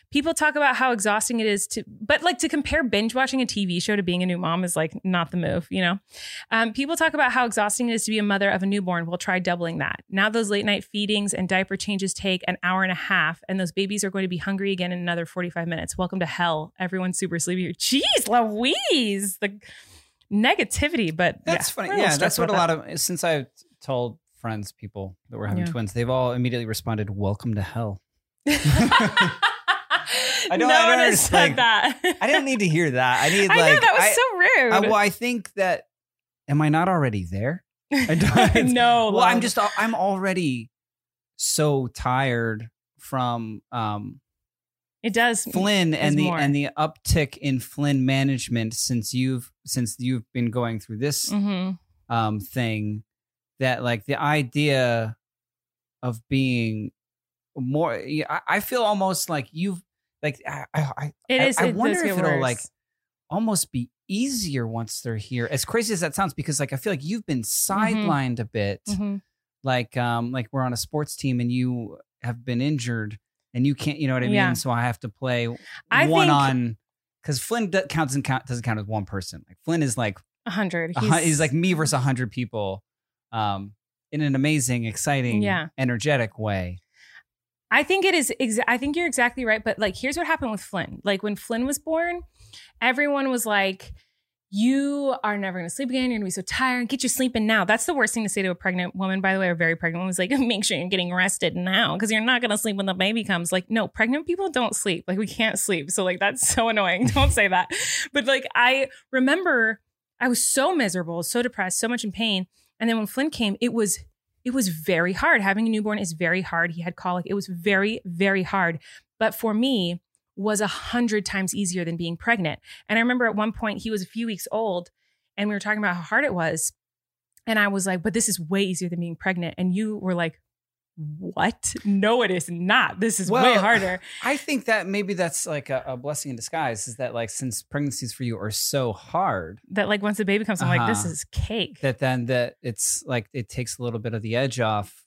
B: People talk about how exhausting it is to, but like to compare binge watching a TV show to being a new mom is like not the move, you know? Um, people talk about how exhausting it is to be a mother of a newborn. We'll try doubling that. Now, those late night feedings and diaper changes take an hour and a half, and those babies are going to be hungry again in another 45 minutes. Welcome to hell. Everyone's super sleepy here. Jeez, Louise, the negativity, but
C: That's
B: yeah,
C: funny.
B: we're a little
C: Yeah, that's what a
B: about
C: lot of since I've told friends, people that were having
B: Yeah.
C: twins, they've all immediately responded, "Welcome to hell." I don't-
B: no
C: I don't
B: one has
C: understand.
B: said that.
C: I didn't need to hear that. I need
B: I
C: like
B: know that was
C: I,
B: so rude.
C: I- well, I think that am I not already there? I don't-
B: no,
C: well, I'm just I'm already so tired from um
B: It does.
C: Flynn and the
B: more.
C: and the uptick in Flynn management since you've since you've been going through this
B: hmm
C: um thing that like the idea of being more I, I feel almost like you've like I I,
B: It
C: I. I
B: it
C: wonder if it'll
B: worse.
C: like almost be easier once they're here. As crazy as that sounds, because like I feel like you've been
B: Mm-hmm.
C: sidelined a bit.
B: Mhm.
C: Like um like we're on a sports team and you have been injured and you can't you know what I mean.
B: Yeah.
C: So I have to play
B: I
C: one
B: think-
C: on because Flynn counts and count doesn't count as one person. Like Flynn is like
B: A hundred.
C: hun- he's, like me versus a hundred people, um, in an amazing, exciting,
B: Yeah.
C: energetic way.
B: I think it is. Exa- I think you're exactly right. But like, here's what happened with Flynn. Like when Flynn was born, everyone was like, "You are never going to sleep again. You're going to be so tired. Get your sleeping now." That's the worst thing to say to a pregnant woman. By the way, a very pregnant woman was like, "Make sure you're getting rested now because you're not going to sleep when the baby comes." Like, no, pregnant people don't sleep. Like we can't sleep. So like that's so annoying. Don't say that. But like I remember, I was so miserable, so depressed, so much in pain. And then when Flynn came, it was it was very hard. Having a newborn is very hard. He had colic. It was very, very hard. But for me, was a hundred times easier than being pregnant. And I remember at one point he was a few weeks old and we were talking about how hard it was. And I was like, but this is way easier than being pregnant. And you were like, what? No, it is not. This is way harder.
C: I think that maybe that's like a, a blessing in disguise. Is that like since pregnancies for you are so hard
B: That like once the baby comes, I'm like, this
C: Uh-huh.
B: is cake.
C: that then that it's like it takes a little bit of the edge off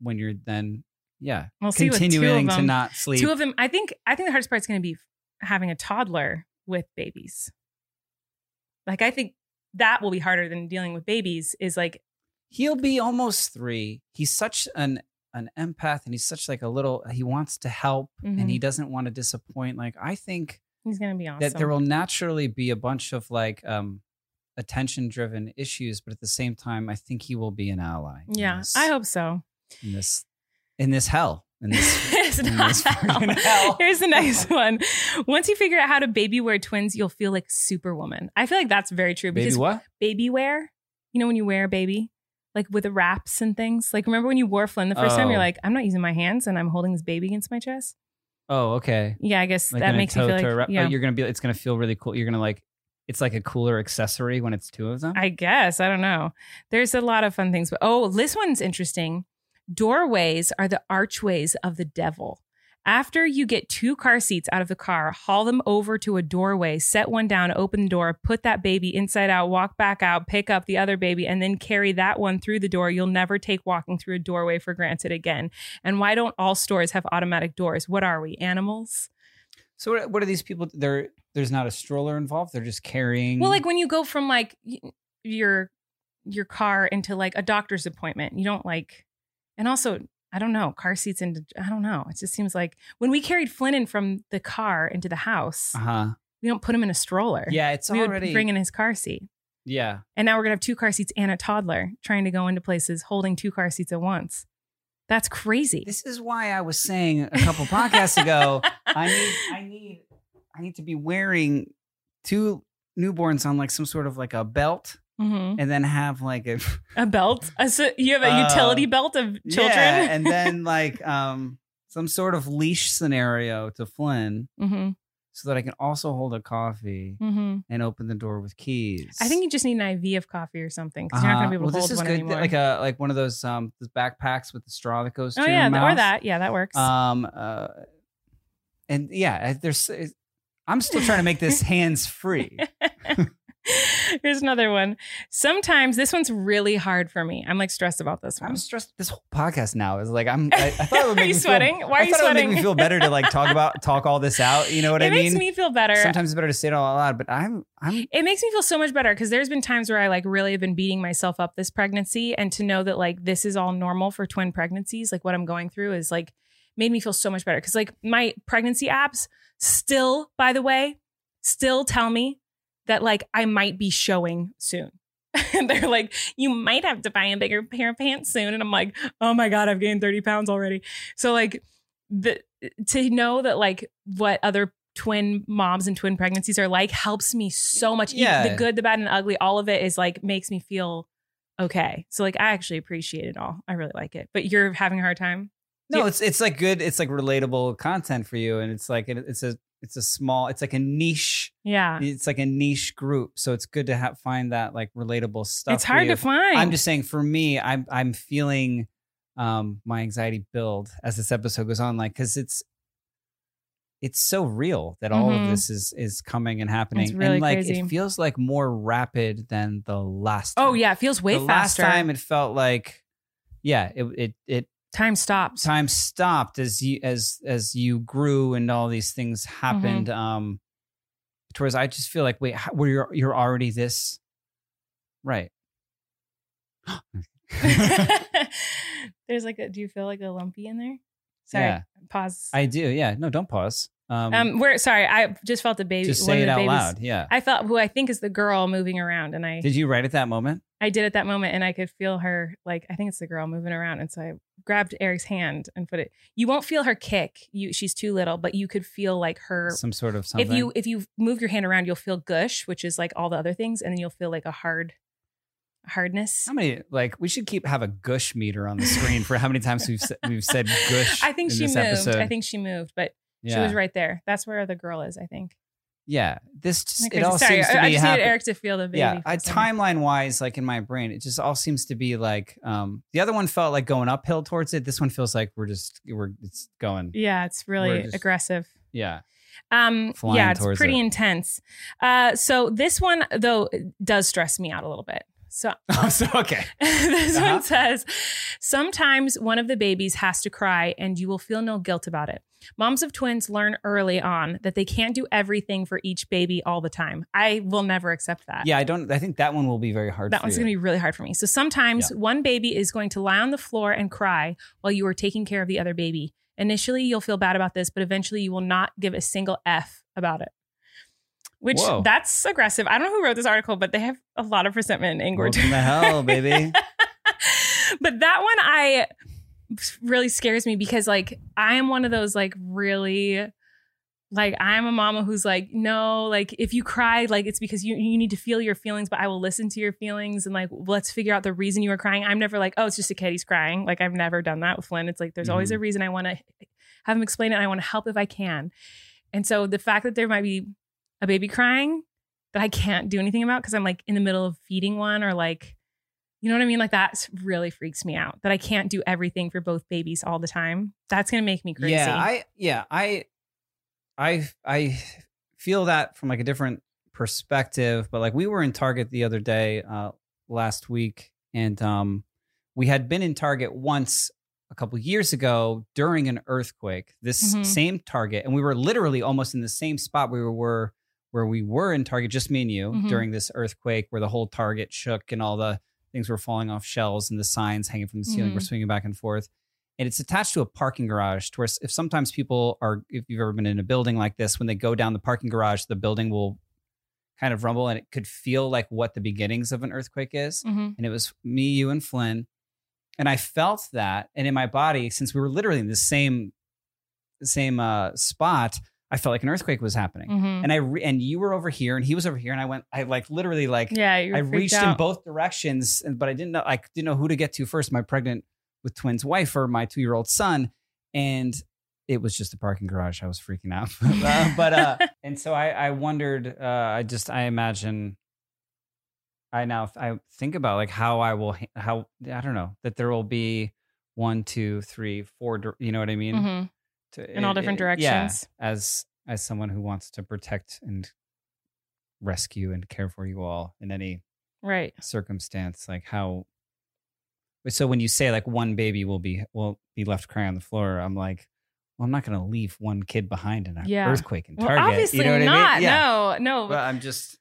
C: when you're then yeah
B: We'll two of
C: to
B: them.
C: not sleep.
B: Two of them, I think I think the hardest part is gonna be having a toddler with babies. Like I think that will be harder than dealing with babies is like
C: He'll be almost three. He's such an an empath, and he's such like a little. He wants to help,
B: Mhm.
C: and he doesn't want to disappoint. Like I think
B: he's gonna be awesome.
C: that there will naturally be a bunch of like um attention driven issues, but at the same time, I think he will be an ally.
B: Yeah,
C: this-
B: I hope so.
C: in this in this hell. In this,
B: it's
C: in
B: not
C: this
B: hell.
C: hell.
B: Here's the next one. Once you figure out how to baby wear twins, you'll feel like Superwoman. I feel like that's very true
C: Baby
B: because
C: what?
B: baby wear, you know, when you wear a baby, like with wraps and things. Like, remember when you wore Flynn the first time? You're
C: Oh.
B: like, I'm not using my hands and I'm holding this baby against my chest.
C: Oh, okay.
B: Yeah, I guess
C: Like
B: that makes me
C: toe
B: feel like,
C: wrap- oh,
B: yeah.
C: you're gonna be. It's gonna feel really cool. You're gonna like. It's like a cooler accessory when it's two of them.
B: I guess. I don't know. There's a lot of fun things. But oh, this one's interesting. Doorways are the archways of the devil. After you get two car seats out of the car, haul them over to a doorway, set one down, open the door, put that baby inside out, walk back out, pick up the other baby, and then carry that one through the door. You'll never take walking through a doorway for granted again. And why don't all stores have automatic doors? What are we, animals?
C: so what, what are these people? They're there's not a stroller involved. They're just carrying.
B: Well, like when you go from like your your car into like a doctor's appointment, you don't like, and also I don't know car seats into I don't know. It just seems like when we carried Flynn in from the car into the house,
C: uh huh.
B: we don't put him in a stroller.
C: Yeah, it's
B: we
C: already.
B: bring in his car seat,
C: yeah,
B: and now we're gonna have two car seats and a toddler trying to go into places holding two car seats at once. That's crazy.
C: this is why I was saying a couple podcasts ago. I need, I need, I need to be wearing two newborns on like some sort of like a belt,
B: Mhm.
C: and then have like a
B: A belt. A s- you have a
C: Uh,
B: utility belt of children.
C: Yeah, and then like um some sort of leash scenario to Flynn,
B: hmm
C: so that I can also hold a coffee
B: hmm
C: and open the door with keys.
B: I think you just need an IV of coffee or something because you're not
C: Uh-huh.
B: gonna be able to hold
C: this is
B: one
C: good.
B: anymore.
C: Like a like one of those um those backpacks with the straw that goes.
B: oh
C: to
B: yeah,
C: your mouth.
B: or that. Yeah, that works.
C: Um, uh, and yeah, there's. I'm still trying to make this hands free.
B: Here's another one. Sometimes this one's really hard for me. I'm like stressed about this one.
C: I'm stressed. This whole podcast now is like I'm. I, I thought it would
B: Are
C: make
B: you
C: me
B: sweating?
C: Feel,
B: Why are
C: I
B: you
C: thought It would make me feel better to like talk about talk all this out. You know what
B: it
C: I mean?
B: It makes me feel better.
C: Sometimes it's better to say it all out loud. But I'm. I'm.
B: it makes me feel so much better because there's been times where I like really have been beating myself up this pregnancy, and to know that like this is all normal for twin pregnancies, like what I'm going through is like made me feel so much better. Because like my pregnancy apps still, by the way, still tell me that like I might be showing soon. And they're like, you might have to buy a bigger pair of pants soon. And I'm like, oh my God, I've gained 30 pounds already. So like the to know that like what other twin moms and twin pregnancies are like helps me so much.
C: Yeah.
B: The good, the bad, and the ugly, all of it is like makes me feel okay. So like I actually appreciate it all. I really like it. But you're having a hard time.
C: No,
B: Yeah.
C: it's it's like good. It's like relatable content for you, and it's like it, it's a it's a small. It's like a niche.
B: Yeah.
C: It's like a niche group, so it's good to have find that like relatable stuff.
B: It's hard to find.
C: I'm just saying, for me, I'm I'm feeling um my anxiety build as this episode goes on, like because it's it's so real that all
B: Mhm.
C: of this is is coming and happening,
B: It's really
C: and like
B: crazy.
C: it feels like more rapid than the last.
B: Oh yeah, it feels way
C: the
B: faster.
C: last time it felt like, yeah, it it it
B: time stopped
C: time stopped as you as as you grew and all these things happened um towards i just feel like wait how, were you you're already this right
B: There's like a. Do you feel like a lumpy in there? Sorry.
C: Yeah.
B: Pause.
C: i do yeah no don't pause um,
B: um. We're sorry. I just felt the baby.
C: just say it out
B: babies-
C: loud yeah
B: I felt who I think is the girl moving around, and I
C: did you write at that moment
B: I did at that moment, and I could feel her like I think it's the girl moving around, and so I grabbed Erik's hand and put it. You won't feel her kick. You she's too little, but you could feel like her.
C: some sort of something
B: If you if you move your hand around, you'll feel gush, which is like all the other things, and then you'll feel like a hard hardness.
C: how many like we should keep have a gush meter on the screen for how many times we've we've said gush
B: I think
C: in
B: she moved.
C: episode.
B: I think she moved, but she was right there. That's where the girl is. I think.
C: yeah this just,
B: Okay,
C: it all
B: sorry,
C: seems to
B: I, I
C: be
B: just
C: happen-
B: needed Erik to feel the baby.
C: yeah I, timeline wise like in my brain it just all seems to be like um the other one felt like going uphill towards it this one feels like we're just we're it's going
B: Yeah, it's really
C: just-
B: aggressive.
C: yeah
B: Um, yeah, it's pretty
C: it.
B: intense. Uh, so this one though does stress me out a little bit. So
C: so okay
B: this
C: Uh-huh.
B: one says, sometimes one of the babies has to cry and you will feel no guilt about it. Moms of twins learn early on that they can't do everything for each baby all the time. I will never accept that.
C: yeah i don't i think that one will be very hard
B: That
C: for
B: one's
C: you.
B: to be really hard for me. So sometimes one baby is going to lie on the floor and cry while you are taking care of the other baby. Initially, you'll feel bad about this, but eventually you will not give a single F about it. Which
C: Whoa.
B: that's aggressive. I don't know who wrote this article, but they have a lot of resentment and anger.
C: Welcome to hell, baby.
B: but that one I really scares me because like I am one of those like really like I'm a mama who's like no like if you cry like it's because you you need to feel your feelings but I will listen to your feelings and like let's figure out the reason you are crying. I'm never like oh it's just a kid he's crying. Like I've never done that with Flynn. It's like there's always a mm-hmm. reason I want to have him explain it and I want to help if I can. And so the fact that there might be a baby crying that I can't do anything about because I'm like in the middle of feeding one or like you know what I mean? Like that really freaks me out that I can't do everything for both babies all the time. That's gonna make me crazy.
C: Yeah, I yeah, I I I feel that from like a different perspective, but like we were in Target the other day uh last week and um we had been in Target once a couple years ago during an earthquake. This
B: Mhm.
C: same Target and we were literally almost in the same spot we were where we were in Target just me and you
B: Mhm.
C: during this earthquake where the whole Target shook and all the things were falling off shelves and the signs hanging from the ceiling were
B: Mhm.
C: swinging back and forth and it's attached to a parking garage to where if sometimes people are if you've ever been in a building like this when they go down the parking garage the building will kind of rumble and it could feel like what the beginnings of an earthquake is
B: Mhm.
C: and it was me you and flynn and i felt that and in my body since we were literally in the same same uh, spot i felt like an earthquake was happening
B: Mhm.
C: and i re- and you were over here and he was over here and i went i like literally like
B: Yeah,
C: I reached
B: out.
C: in both directions, and but I didn't know I didn't know who to get to first. My pregnant with twins wife or my two year old son, and it was just a parking garage. I was freaking out, Uh, but uh, and so I I wondered. Uh, I just I imagine. I now I think about like how I will how I don't know that there will be one two three four you know what I mean
B: Mhm.
C: To-
B: In all different
C: it- yeah,
B: directions.
C: as as someone who wants to protect and rescue and care for you all in any
B: Right.
C: circumstance like how so when you say like one baby will be will be left crying on the floor i'm like well i'm not going to leave one kid behind in an
B: Yeah.
C: earthquake in
B: Well,
C: target
B: obviously
C: you know what
B: not.
C: i mean yeah
B: No, no.
C: but i'm just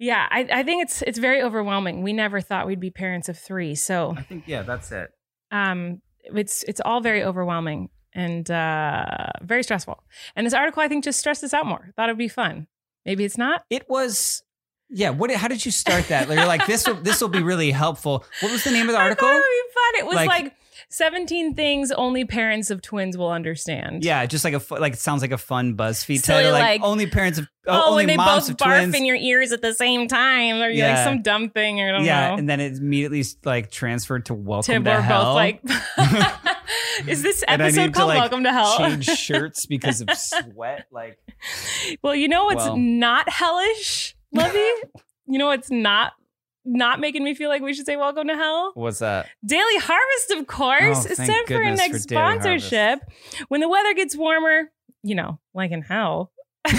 B: yeah, I, I think it's it's very overwhelming. We never thought we'd be parents of three, so
C: i think yeah that's it
B: um, it's it's all very overwhelming and uh, very stressful. And this article, I think, just stressed us out more. Thought it'd be fun. Maybe it's not.
C: it was yeah what how did you start that you're like this will this will be really helpful what was the name of the article
B: thought it'd be fun. It was
C: Like-
B: like, 17 things only parents of twins will understand.
C: yeah just like a fu- like it sounds like a fun buzzfeed
B: Silly,
C: title like,
B: like,
C: only parents of
B: Oh,
C: oh, only
B: when they
C: moms
B: both
C: of
B: barf
C: twins
B: in your ears at the same time, or you
C: like
B: some dumb thing, or I don't
C: yeah
B: know.
C: and then it immediately like transferred to welcome
B: Tim,
C: to
B: we're
C: hell
B: both like, is this episode
C: need to,
B: called
C: like,
B: Welcome to Hell?
C: change shirts because of sweat like
B: well, you know what's
C: Well.
B: not hellish, Lovey? you know what's not not making me feel like we should say Welcome to Hell?
C: what's that
B: Daily Harvest, of course.
C: Oh,
B: it's time for our next
C: for Daily Harvest.
B: sponsorship. When the weather gets warmer, you know, like in hell.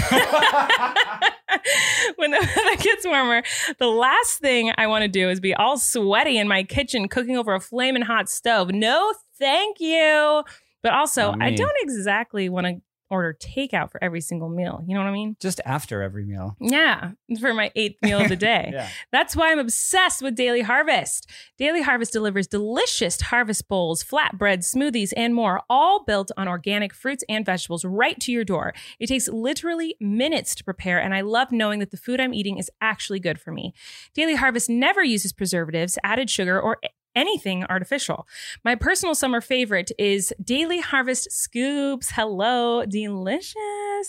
B: when the weather gets warmer, the last thing I want to do is be all sweaty in my kitchen cooking over a flaming hot stove. No, thank you. But also, I don't exactly want to order takeout for every single meal. You know what I mean?
C: just after every meal
B: Yeah, for my eighth meal of the day.
C: yeah
B: That's why I'm obsessed with Daily Harvest. Daily Harvest delivers delicious harvest bowls, flatbread, smoothies, and more, all built on organic fruits and vegetables right to your door. It takes literally minutes to prepare, and I love knowing that the food I'm eating is actually good for me. Daily Harvest never uses preservatives, added sugar, or anything artificial. My personal summer favorite is Daily Harvest Scoops. Hello, delicious.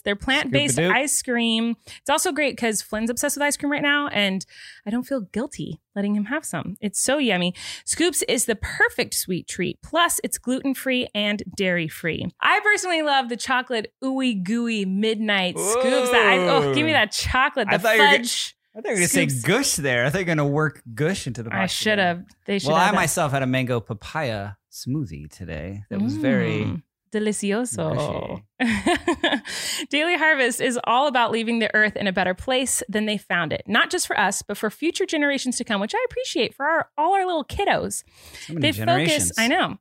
B: They're plant based ice cream. It's also great because Flynn's obsessed with ice cream right now, and I don't feel guilty letting him have some. It's so yummy. Scoops is the perfect sweet treat. Plus, it's gluten free and dairy free. I personally love the chocolate ooey gooey midnight scoops. That I, oh, give me that chocolate, the
C: I thought you were gonna-
B: fudge.
C: I you were gonna say gush there. I thought you were gonna work gush into the.
B: I should have. They should
C: Well, I
B: have.
C: myself had a mango papaya smoothie today. That was very.
B: Mm, delicioso. Daily Harvest is all about leaving the earth in a better place than they found it. Not just for us, but for future generations to come, which I appreciate for our, all our little kiddos.
C: So many
B: They
C: generations.
B: focus, I know.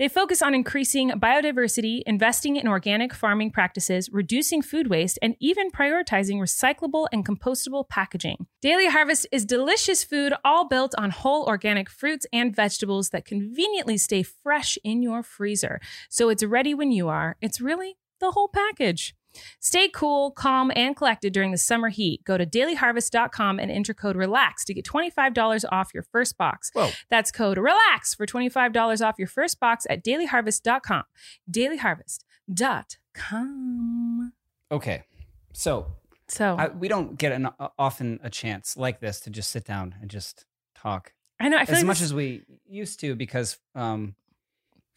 B: They focus on increasing biodiversity, investing in organic farming practices, reducing food waste, and even prioritizing recyclable and compostable packaging. Daily Harvest is delicious food all built on whole organic fruits and vegetables that conveniently stay fresh in your freezer. So it's ready when you are. It's really the whole package. Stay cool, calm, and collected during the summer heat. Go to dailyharvest.com and enter code RELAX to get $25 off your first box.
C: Whoa.
B: That's code RELAX for $25 off your first box at dailyharvest.com. Dailyharvest.com.
C: Okay. So
B: So
C: I, we don't get an, uh, often a chance like this to just sit down and just talk
B: I know, I feel
C: as
B: like
C: much
B: this-
C: as we used to because um,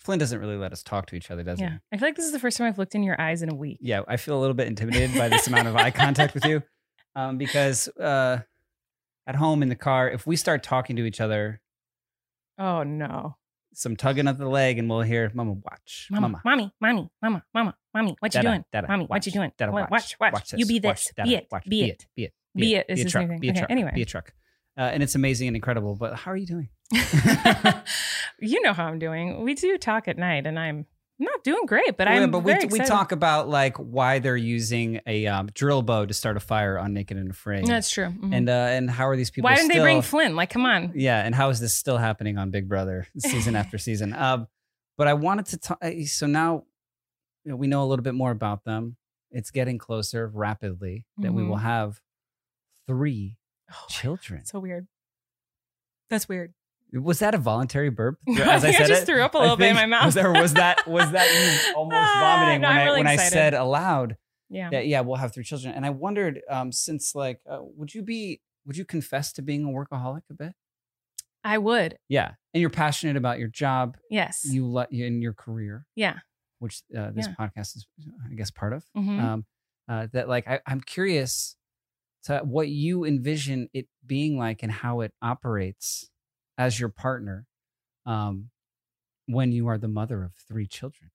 C: Flynn doesn't really let us talk to each other, does
B: Yeah.
C: he?
B: I feel like this is the first time I've looked in your eyes in a week.
C: Yeah, I feel a little bit intimidated by this amount of eye contact with you um, because uh, at home in the car, if we start talking to each other,
B: Oh no.
C: some tugging of the leg, and we'll hear "Mama, watch,
B: Mama,
C: Mama,
B: mommy, mommy, mama, mama, mommy, what you
C: Dada,
B: doing?
C: dada,
B: mommy, what you doing?
C: dada,
B: What- watch, watch.
C: this,
B: You be
C: watch,
B: this.
C: dada,
B: Be it.
C: watch,
B: Be it.
C: be it,
B: Be it is
C: be a
B: his
C: truck,
B: new thing.
C: be a
B: Okay,
C: truck,
B: anyway.
C: be a truck, uh, and it's amazing and incredible. But how are you doing?
B: you know how I'm doing. We do talk at night, and I'm not doing great, but I'm
C: but we
B: very
C: we talk about like why they're using a um, drill bow to start a fire on Naked and Afraid,
B: That's true. Mhm.
C: and uh, and how are these people?
B: Why didn't they bring Flynn? Like, come on.
C: Yeah, and how is this still happening on Big Brother season after season? Um, but I wanted to talk. So now you know, we know a little bit more about them. It's getting closer rapidly that we will
B: Mhm.
C: have three
B: Oh,
C: children.
B: So weird. That's weird.
C: Was that a voluntary burp? As
B: I
C: I
B: think I
C: said
B: just
C: it?
B: threw up a little bit in my mouth.
C: Was, there, was that was that you almost
B: Ah,
C: vomiting
B: no,
C: when
B: I'm
C: I
B: really
C: when I said aloud
B: Yeah.
C: that yeah we'll have three children? And I wondered um, since like uh, would you be would you confess to being a workaholic a bit?
B: I would.
C: Yeah, and you're passionate about your job.
B: Yes.
C: You let you in your career.
B: yeah.
C: which uh, this
B: Yeah.
C: podcast is, I guess, part of.
B: Mhm.
C: Um, uh, that like I, I'm curious to what you envision it being like and how it operates as your partner um, when you are the mother of three children.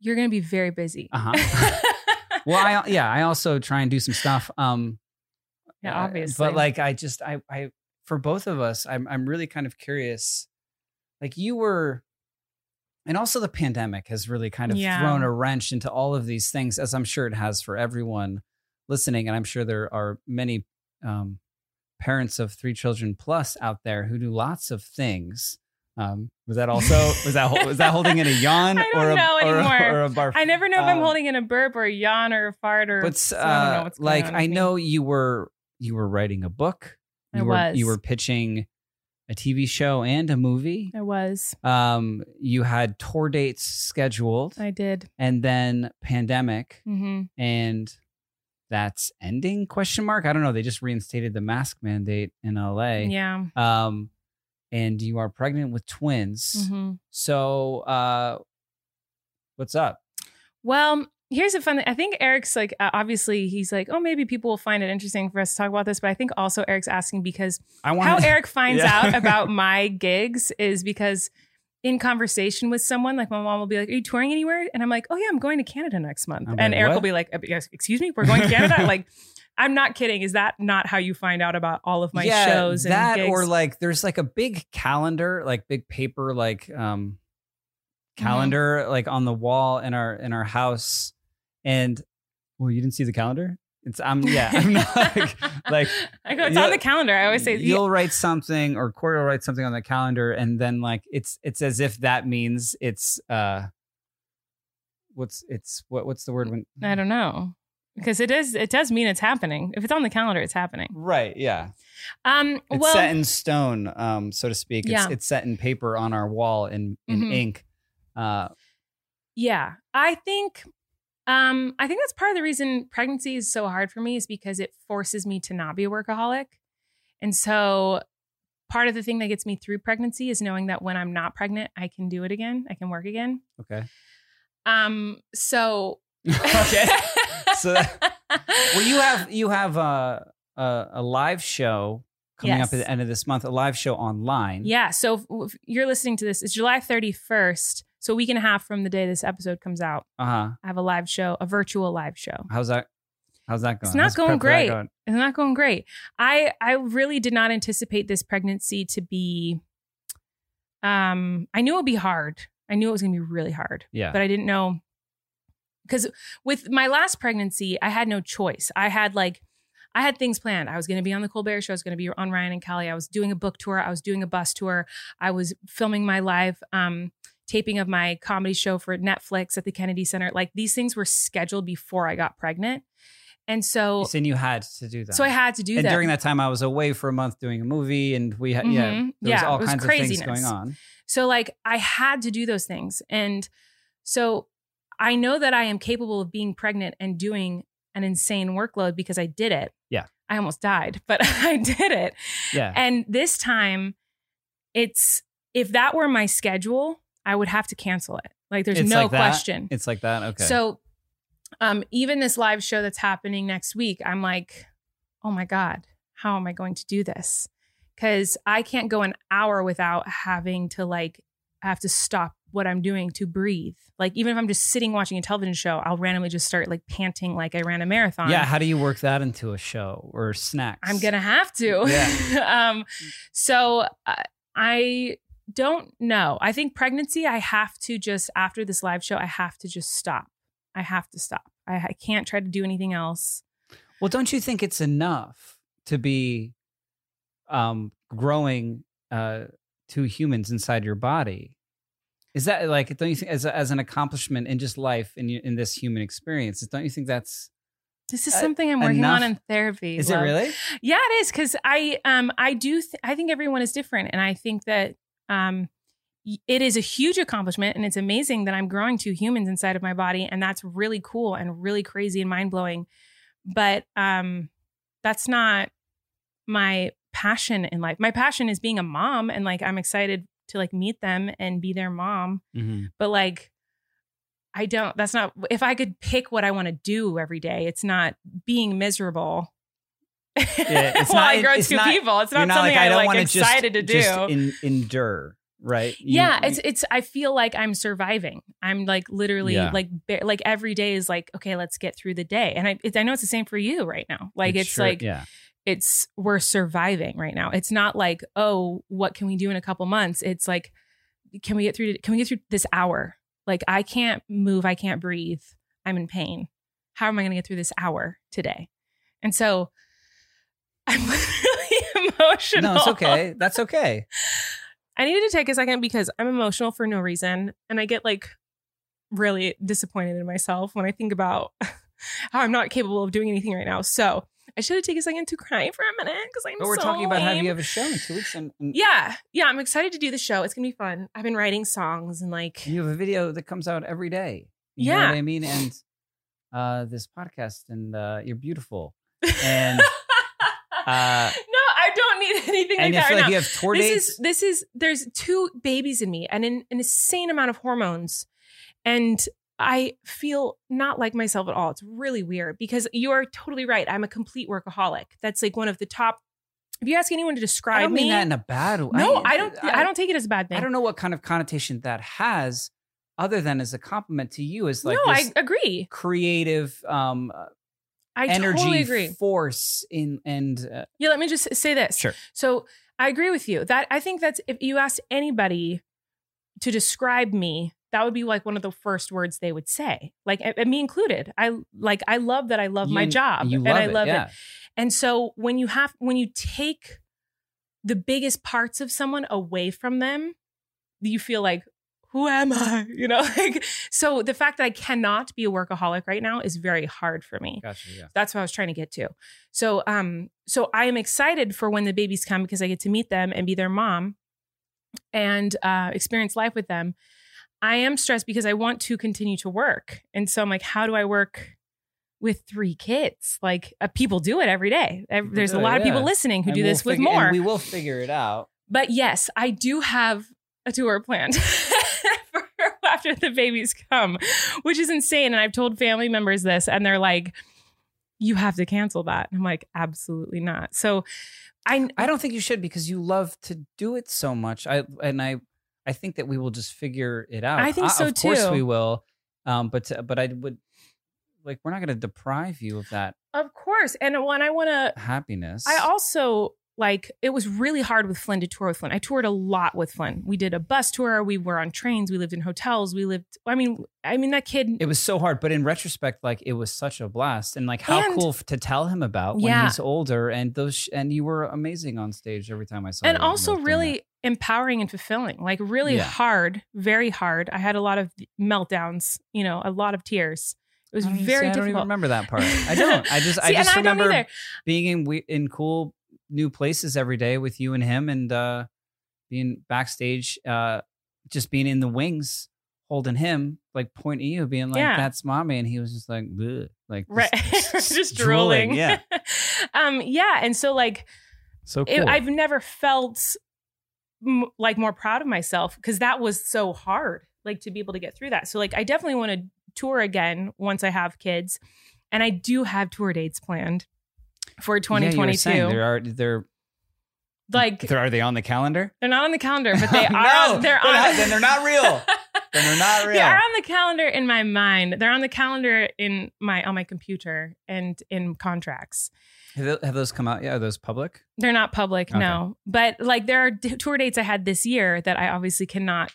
B: You're going to be very busy.
C: Uh-huh. Well, I yeah, I also try and do some stuff. Um,
B: Yeah,
C: uh,
B: obviously.
C: but like I just I I for both of us, I'm I'm really kind of curious. Like you were and also the pandemic has really kind of
B: Yeah.
C: thrown a wrench into all of these things, as I'm sure it has for everyone listening. And I'm sure there are many um, parents of three children plus out there who do lots of things. Um, was that also was that was that holding in a yawn
B: I don't
C: or a,
B: know
C: or, a,
B: anymore.
C: or a barf?
B: I never know if I'm
C: Um,
B: holding in a burp or a yawn or a fart or.
C: but
B: so I don't know
C: uh,
B: going
C: like I know you were you were writing a book.
B: I
C: You were you were pitching a TV show and a movie.
B: I was.
C: Um, you had tour dates scheduled,
B: I did.
C: and then pandemic,
B: hmm
C: and that's ending? Question mark. I don't know. They just reinstated the mask mandate in LA.
B: Yeah.
C: Um, and you are pregnant with twins.
B: hmm
C: So, uh, what's up?
B: Well, here's a fun thing. I think Erik's like, uh, obviously, he's like, oh, maybe people will find it interesting for us to talk about this. But I think also Erik's asking because
C: I wanna,
B: how Erik finds
C: Yeah.
B: out about my gigs is because in conversation with someone, like my mom will be like, Are you touring anywhere? And I'm like, Oh, yeah, I'm going to Canada next month.
C: I'm
B: and
C: like,
B: Erik
C: "What?"
B: will be like, "Uh, Excuse me, we're going to Canada? like, I'm not kidding. Is that not how you find out about all of my
C: yeah,
B: shows and
C: that
B: gigs?
C: or like there's like a big calendar, like big paper, like um
B: Mm-hmm.
C: calendar, like on the wall in our in our house. And well, you didn't see the calendar? It's I'm yeah, I'm not like, like
B: I go, it's on the calendar. I always say,
C: you'll write something or Corey will write something on the calendar, and then like it's it's as if that means it's uh what's it's what what's the word when
B: I don't know. Because it is, it does mean it's happening. If it's on the calendar, it's happening.
C: right yeah
B: Um,
C: it's
B: well,
C: set in stone um so to speak it's,
B: Yeah.
C: it's set in paper on our wall in in
B: Mhm.
C: ink uh
B: Yeah, I think um I think that's part of the reason pregnancy is so hard for me is because it forces me to not be a workaholic. And so part of the thing that gets me through pregnancy is knowing that when I'm not pregnant, I can do it again. I can work again.
C: okay
B: Um so
C: okay so that, well you have you have a a, a live show coming
B: Yes.
C: up at the end of this month a live show online
B: Yeah, so if, you're listening to this, it's July 31st. So a week and a half from the day this episode comes out.
C: uh-huh
B: I have a live show, a virtual live show.
C: how's that how's that going
B: It's not
C: How's
B: going
C: prep for that
B: great.
C: going?
B: It's not going great. I I really did not anticipate this pregnancy to be um I knew it would be hard. I knew it was going to be really hard.
C: Yeah.
B: But I didn't know cuz with my last pregnancy, I had no choice. I had like I had things planned. I was going to be on the Colbert show. I was going to be on Ryan and Kelly. I was doing a book tour. I was doing a bus tour. I was filming my live um taping of my comedy show for Netflix at the Kennedy Center. Like these things were scheduled before I got pregnant. And so
C: said you had to do that.
B: so I had to do that.
C: and
B: that.
C: during that time, I was away for a month doing a movie, and we had yeah,
B: Mhm.
C: there was
B: Yeah,
C: all
B: was
C: kinds of things going on.
B: So like I had to do those things. And so I know that I am capable of being pregnant and doing an insane workload because I did it.
C: Yeah.
B: I almost died, but I did it.
C: Yeah,
B: And this time it's if that were my schedule, I would have to cancel it. Like there's
C: It's
B: no
C: like
B: question.
C: it's like that. Okay.
B: So um even this live show that's happening next week, I'm like, "Oh my god, how am I going to do this?" Cuz I can't go an hour without having to like have to stop what I'm doing to breathe. Like even if I'm just sitting watching a television show, I'll randomly just start like panting like I ran a marathon.
C: yeah, how do you work that into a show or snacks?
B: I'm gonna have to.
C: Yeah.
B: um, so uh, I don't know. I think pregnancy. I have to just after this live show. I have to just stop. I have to stop. I, I can't try to do anything else.
C: Well, don't you think it's enough to be um, growing uh, two humans inside your body? Is that like, don't you think, as, a, as an accomplishment in just life in, in this human experience, don't you think that's,
B: This is
C: Uh,
B: something I'm working
C: enough-
B: on in therapy.
C: is it really?
B: Yeah, it is because I um I do th- I think everyone is different, and I think that um it is a huge accomplishment, and it's amazing that I'm growing two humans inside of my body, and that's really cool and really crazy and mind blowing. But um, that's not my passion in life. My passion is being a mom, and like I'm excited to like meet them and be their mom.
C: Mm-hmm.
B: But like. I don't, that's not, if I could pick what I want to do every day, it's not being miserable.
C: Yeah, it's
B: While
C: not-
B: I grow
C: it's
B: two
C: not-
B: people. It's not
C: not
B: something
C: like, I don't
B: like excited
C: just,
B: to do.
C: just in, endure, right? You-
B: yeah,
C: you-
B: it's it's. I feel like I'm surviving. I'm like literally
C: Yeah.
B: like like every day is like okay, let's get through the day. And I it, I know it's the same for you right now. Like
C: it
B: it's
C: sure-
B: like
C: yeah.
B: it's we're surviving right now. It's not like oh, what can we do in a couple months? It's like can we get through? Can we get through this hour? Like I can't move. I can't breathe. I'm in pain. How am I going to get through this hour today? And so I'm really emotional.
C: No, it's okay. That's okay.
B: I needed to take a second because I'm emotional for no reason. And I get like really disappointed in myself when I think about how I'm not capable of doing anything right now. So I should have taken a second to cry for a minute because I'm
C: But we're
B: so
C: talking about
B: lame.
C: you have a show in two weeks, and, and
B: Yeah. Yeah. I'm excited to do the show. It's going to be fun. I've been writing songs and like,
C: you have a video that comes out every day. You know
B: Yeah.
C: what I mean? And uh, this podcast, and uh, you're beautiful. And uh,
B: no, I don't need anything like that right
C: like
B: now.
C: you have tour
B: this
C: dates.
B: is this is there's two babies in me and an, an insane amount of hormones and i feel not like myself at all it's really weird because you are totally right i'm a complete workaholic that's like one of the top if you ask anyone to describe
C: I don't mean
B: me
C: that in a bad way.
B: no I, don't I, don't take it as a bad thing
C: I don't know what kind of connotation that has, other than as a compliment to you, as like
B: no i agree
C: creative um, uh,
B: i
C: energy
B: totally agree
C: force in and uh,
B: yeah let me just say this
C: sure.
B: So I agree with you. That I think that's if you asked anybody to describe me, that would be like one of the first words they would say. Like and- me included. I like I love that I love my job
C: You
B: and
C: love
B: I
C: it,
B: love
C: yeah.
B: it. And so when you have when you take the biggest parts of someone away from them, you feel like who am I? You know, like so the fact that I cannot be a workaholic right now is very hard for me
C: Gotcha. Yeah.
B: that's what I was trying to get to. So um so I am excited for when the babies come because I get to meet them and be their mom and uh experience life with them. I am stressed because I want to continue to work. And so I'm like how do I work with three kids? Like uh, people do it every day. There's a
C: it,
B: lot of people
C: yeah.
B: listening who
C: And
B: do
C: we'll
B: this with
C: figure-
B: more.
C: we will figure it out.
B: But yes, I do have a tour planned for after the babies come, which is insane. And I've told family members this, and they're like, "You have to cancel that." And I'm like, "Absolutely not." So, I
C: I don't think you should because you love to do it so much. I and I I think that we will just figure it out.
B: I think so, too.
C: Of course we will. Um, but but I would like we're not going to deprive you of that
B: of course, and when I want to,
C: happiness.
B: I also like it was really hard with Flynn to tour with Flynn. I toured a lot with Flynn. We did a bus tour. We were on trains. We lived in hotels. We lived. I mean, I mean that kid.
C: it was so hard, but in retrospect, like it was such a blast, and like how
B: And-
C: cool to tell him about when
B: Yeah.
C: he's older. And those sh- and you were amazing on stage every time I saw.
B: and
C: you
B: also really empowering and fulfilling. Like really
C: Yeah.
B: hard, very hard. I had a lot of meltdowns, you know, a lot of tears. It was
C: I
B: very
C: see, I don't even remember that part. I don't. I just I
B: See,
C: just
B: I
C: remember being in we- in cool new places every day with you and him, and uh, being backstage, uh, just being in the wings, holding him, like pointing at you, being like,
B: Yeah.
C: "That's mommy," and he was just like, Bleh, like
B: Right.
C: just,
B: just drooling.
C: Yeah,
B: um, yeah. And so like
C: so cool.
B: it, I've never felt m- like more proud of myself because that was so hard, like to be able to get through that. So like I definitely want to tour again once I have kids, and I do have tour dates planned for
C: Yeah, you were
B: 2022.
C: saying They're are they're
B: like
C: are they on the calendar?
B: they're not on the calendar, but they are.
C: No,
B: on, they're
C: they're
B: on.
C: not- then they're not real. Then they're not real.
B: They are on the calendar in my mind. They're on the calendar in my on my computer and in contracts.
C: Have those come out yet? Are those public?
B: They're not public,
C: Okay.
B: no. But like there are d- tour dates I had this year that I obviously cannot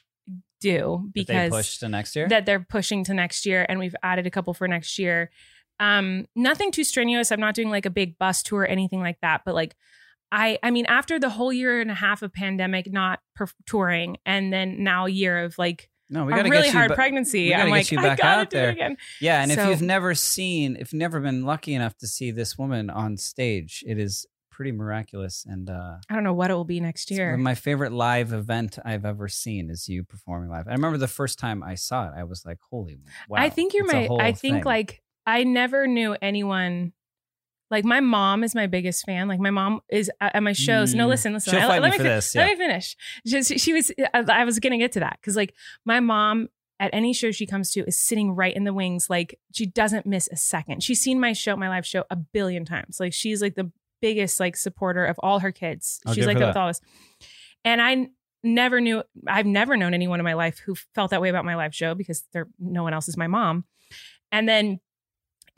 B: do
C: That
B: because
C: they pushed to next year.
B: that they're pushing to next year and we've added a couple for next year. Um nothing too strenuous. I'm not doing like a big bus tour or anything like that, but like I I mean after the whole year and a half of pandemic not perf- touring and then now a year of like
C: no, we
B: a
C: got to
B: really hard
C: ba-
B: pregnancy, I'm
C: get
B: like
C: you
B: I
C: back
B: gotta
C: out
B: do
C: there.
B: it again.
C: Yeah, and
B: So-
C: if you've never seen, if you've never been lucky enough to see this woman on stage, it is pretty miraculous. And uh,
B: I don't know what it will be next year.
C: my favorite live event I've ever seen is you performing live. I remember the first time I saw it, I was like, "Holy wow!"
B: I think you're my. I think
C: thing.
B: like I never knew anyone. Like my mom is my biggest fan. Like my mom is at my shows. No,
C: Mm.
B: listen, listen.
C: She'll
B: I-
C: fight
B: let
C: me for
B: fin-
C: this,
B: Let me finish. Just, she was. I, was gonna get to that because like my mom at any show she comes to is sitting right in the wings. Like she doesn't miss a second. She's seen my show, my live show, a billion times. Like she's like the biggest like supporter of all her kids.
C: Oh,
B: she's like that. with all of us. And I never knew. I've never known anyone in my life who felt that way about my live show because there no one else is my mom. And then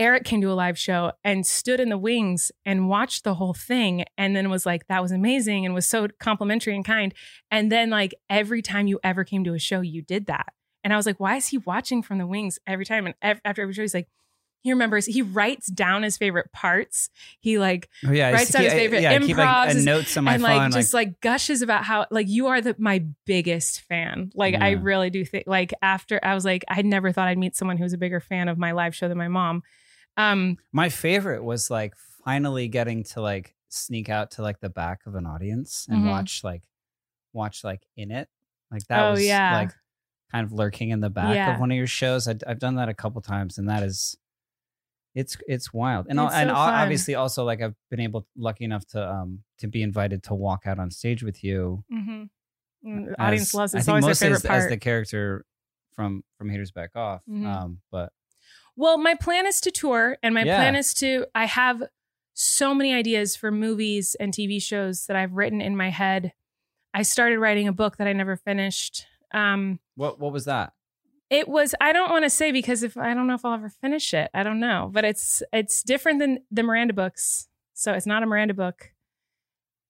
B: Erik came to a live show and stood in the wings and watched the whole thing and then was like, that was amazing and was so complimentary and kind. And then, like, every time you ever came to a show, you did that. And I was like, why is he watching from the wings every time? And ev- after every show, he's like, he remembers, he writes down his favorite parts. He like
C: oh, yeah,
B: writes down his
C: keep- I-
B: favorite
C: yeah, I keep like
B: improvs
C: notes on my
B: and
C: phone.
B: like just like, gushes about how like you are the my biggest fan. Like I really do think like after I was like I never thought I'd meet someone who was a bigger fan of my live show than my mom. Um
C: My favorite was like finally getting to like sneak out to like the back of an audience and
B: Mhm.
C: watch like watch like in it. Like that
B: Oh,
C: was
B: yeah.
C: like kind of lurking in the back
B: Yeah.
C: of one of your shows. I, I've done that a couple times, and that is it's it's wild. And
B: It's
C: and
B: so fun.
C: obviously also like I've been able lucky enough to um to be invited to walk out on stage with you.
B: mhm. Mm, the audience
C: as-
B: loves it.
C: I
B: It's
C: think
B: always their
C: mostly
B: favorite
C: as,
B: part.
C: as the character from from Haters Back Off.
B: Mhm.
C: Um, but
B: Well, my plan is to tour, and my
C: Yeah.
B: plan is to. I have so many ideas for movies and TV shows that I've written in my head. I started writing a book that I never finished. Um,
C: what what was that?
B: it was. I don't want to say because if I don't know if I'll ever finish it. I don't know, but it's it's different than the Miranda books. So it's not a Miranda book.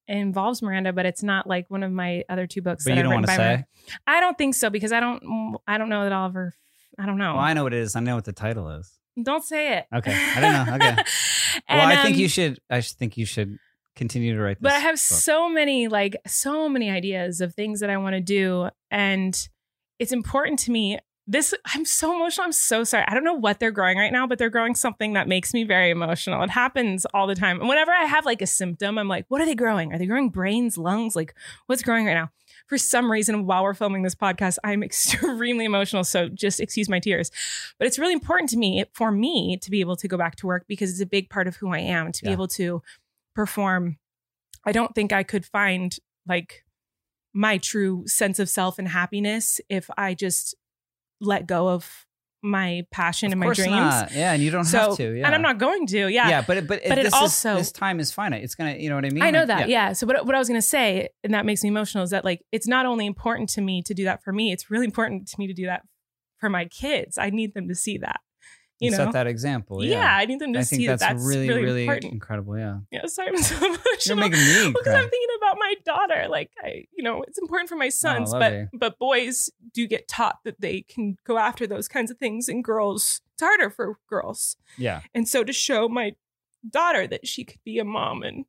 B: It involves Miranda, but it's not like one of my other two books.
C: But
B: that
C: you
B: I've
C: don't want to say.
B: Miranda. I don't think so because I don't. I don't know that I'll ever. I don't know.
C: Well, I know what it is. I know what the title is.
B: Don't say it.
C: Okay. I don't know. Okay.
B: And,
C: well, I think
B: um,
C: you should. I think you should continue to write. This
B: But I have
C: book.
B: so many, like, so many ideas of things that I want to do. And it's important to me. This, I'm so emotional. I'm so sorry. I don't know what they're growing right now, but they're growing something that makes me very emotional. It happens all the time. And whenever I have like a symptom, I'm like, what are they growing? Are they growing brains, lungs? Like, what's growing right now? For some reason, while we're filming this podcast, I'm extremely emotional. So just excuse my tears. But it's really important to me, for me, to be able to go back to work because it's a big part of who I am, to be able to perform. I don't think I could find like my true sense of self and happiness if I just let go of my passion
C: Of
B: and my dreams.
C: not. Yeah, and you don't
B: so,
C: have to. Yeah,
B: and I'm not going to. Yeah.
C: Yeah, but it, but,
B: But it
C: this
B: also-
C: is, this time is finite. It's gonna. You know what I mean?
B: I know
C: Like,
B: that. Yeah. So what, what I was going to say, and that makes me emotional, is that like it's not only important to me to do that for me, it's really important to me to do that for my kids. I need them to see that. You
C: You
B: know?
C: set that example.
B: yeah.
C: Yeah,
B: I need them to
C: I
B: see
C: think
B: that
C: that's,
B: that's
C: really, really,
B: important.
C: incredible. Yeah,
B: Yeah, sorry, I'm so emotional.
C: you're making me
B: because. I'm thinking about my daughter. Like I, you know, it's important for my oh, sons, but
C: lovely.
B: but boys do get taught that they can go after those kinds of things, and girls, it's harder for girls.
C: yeah,
B: And so to show my daughter that she could be a mom and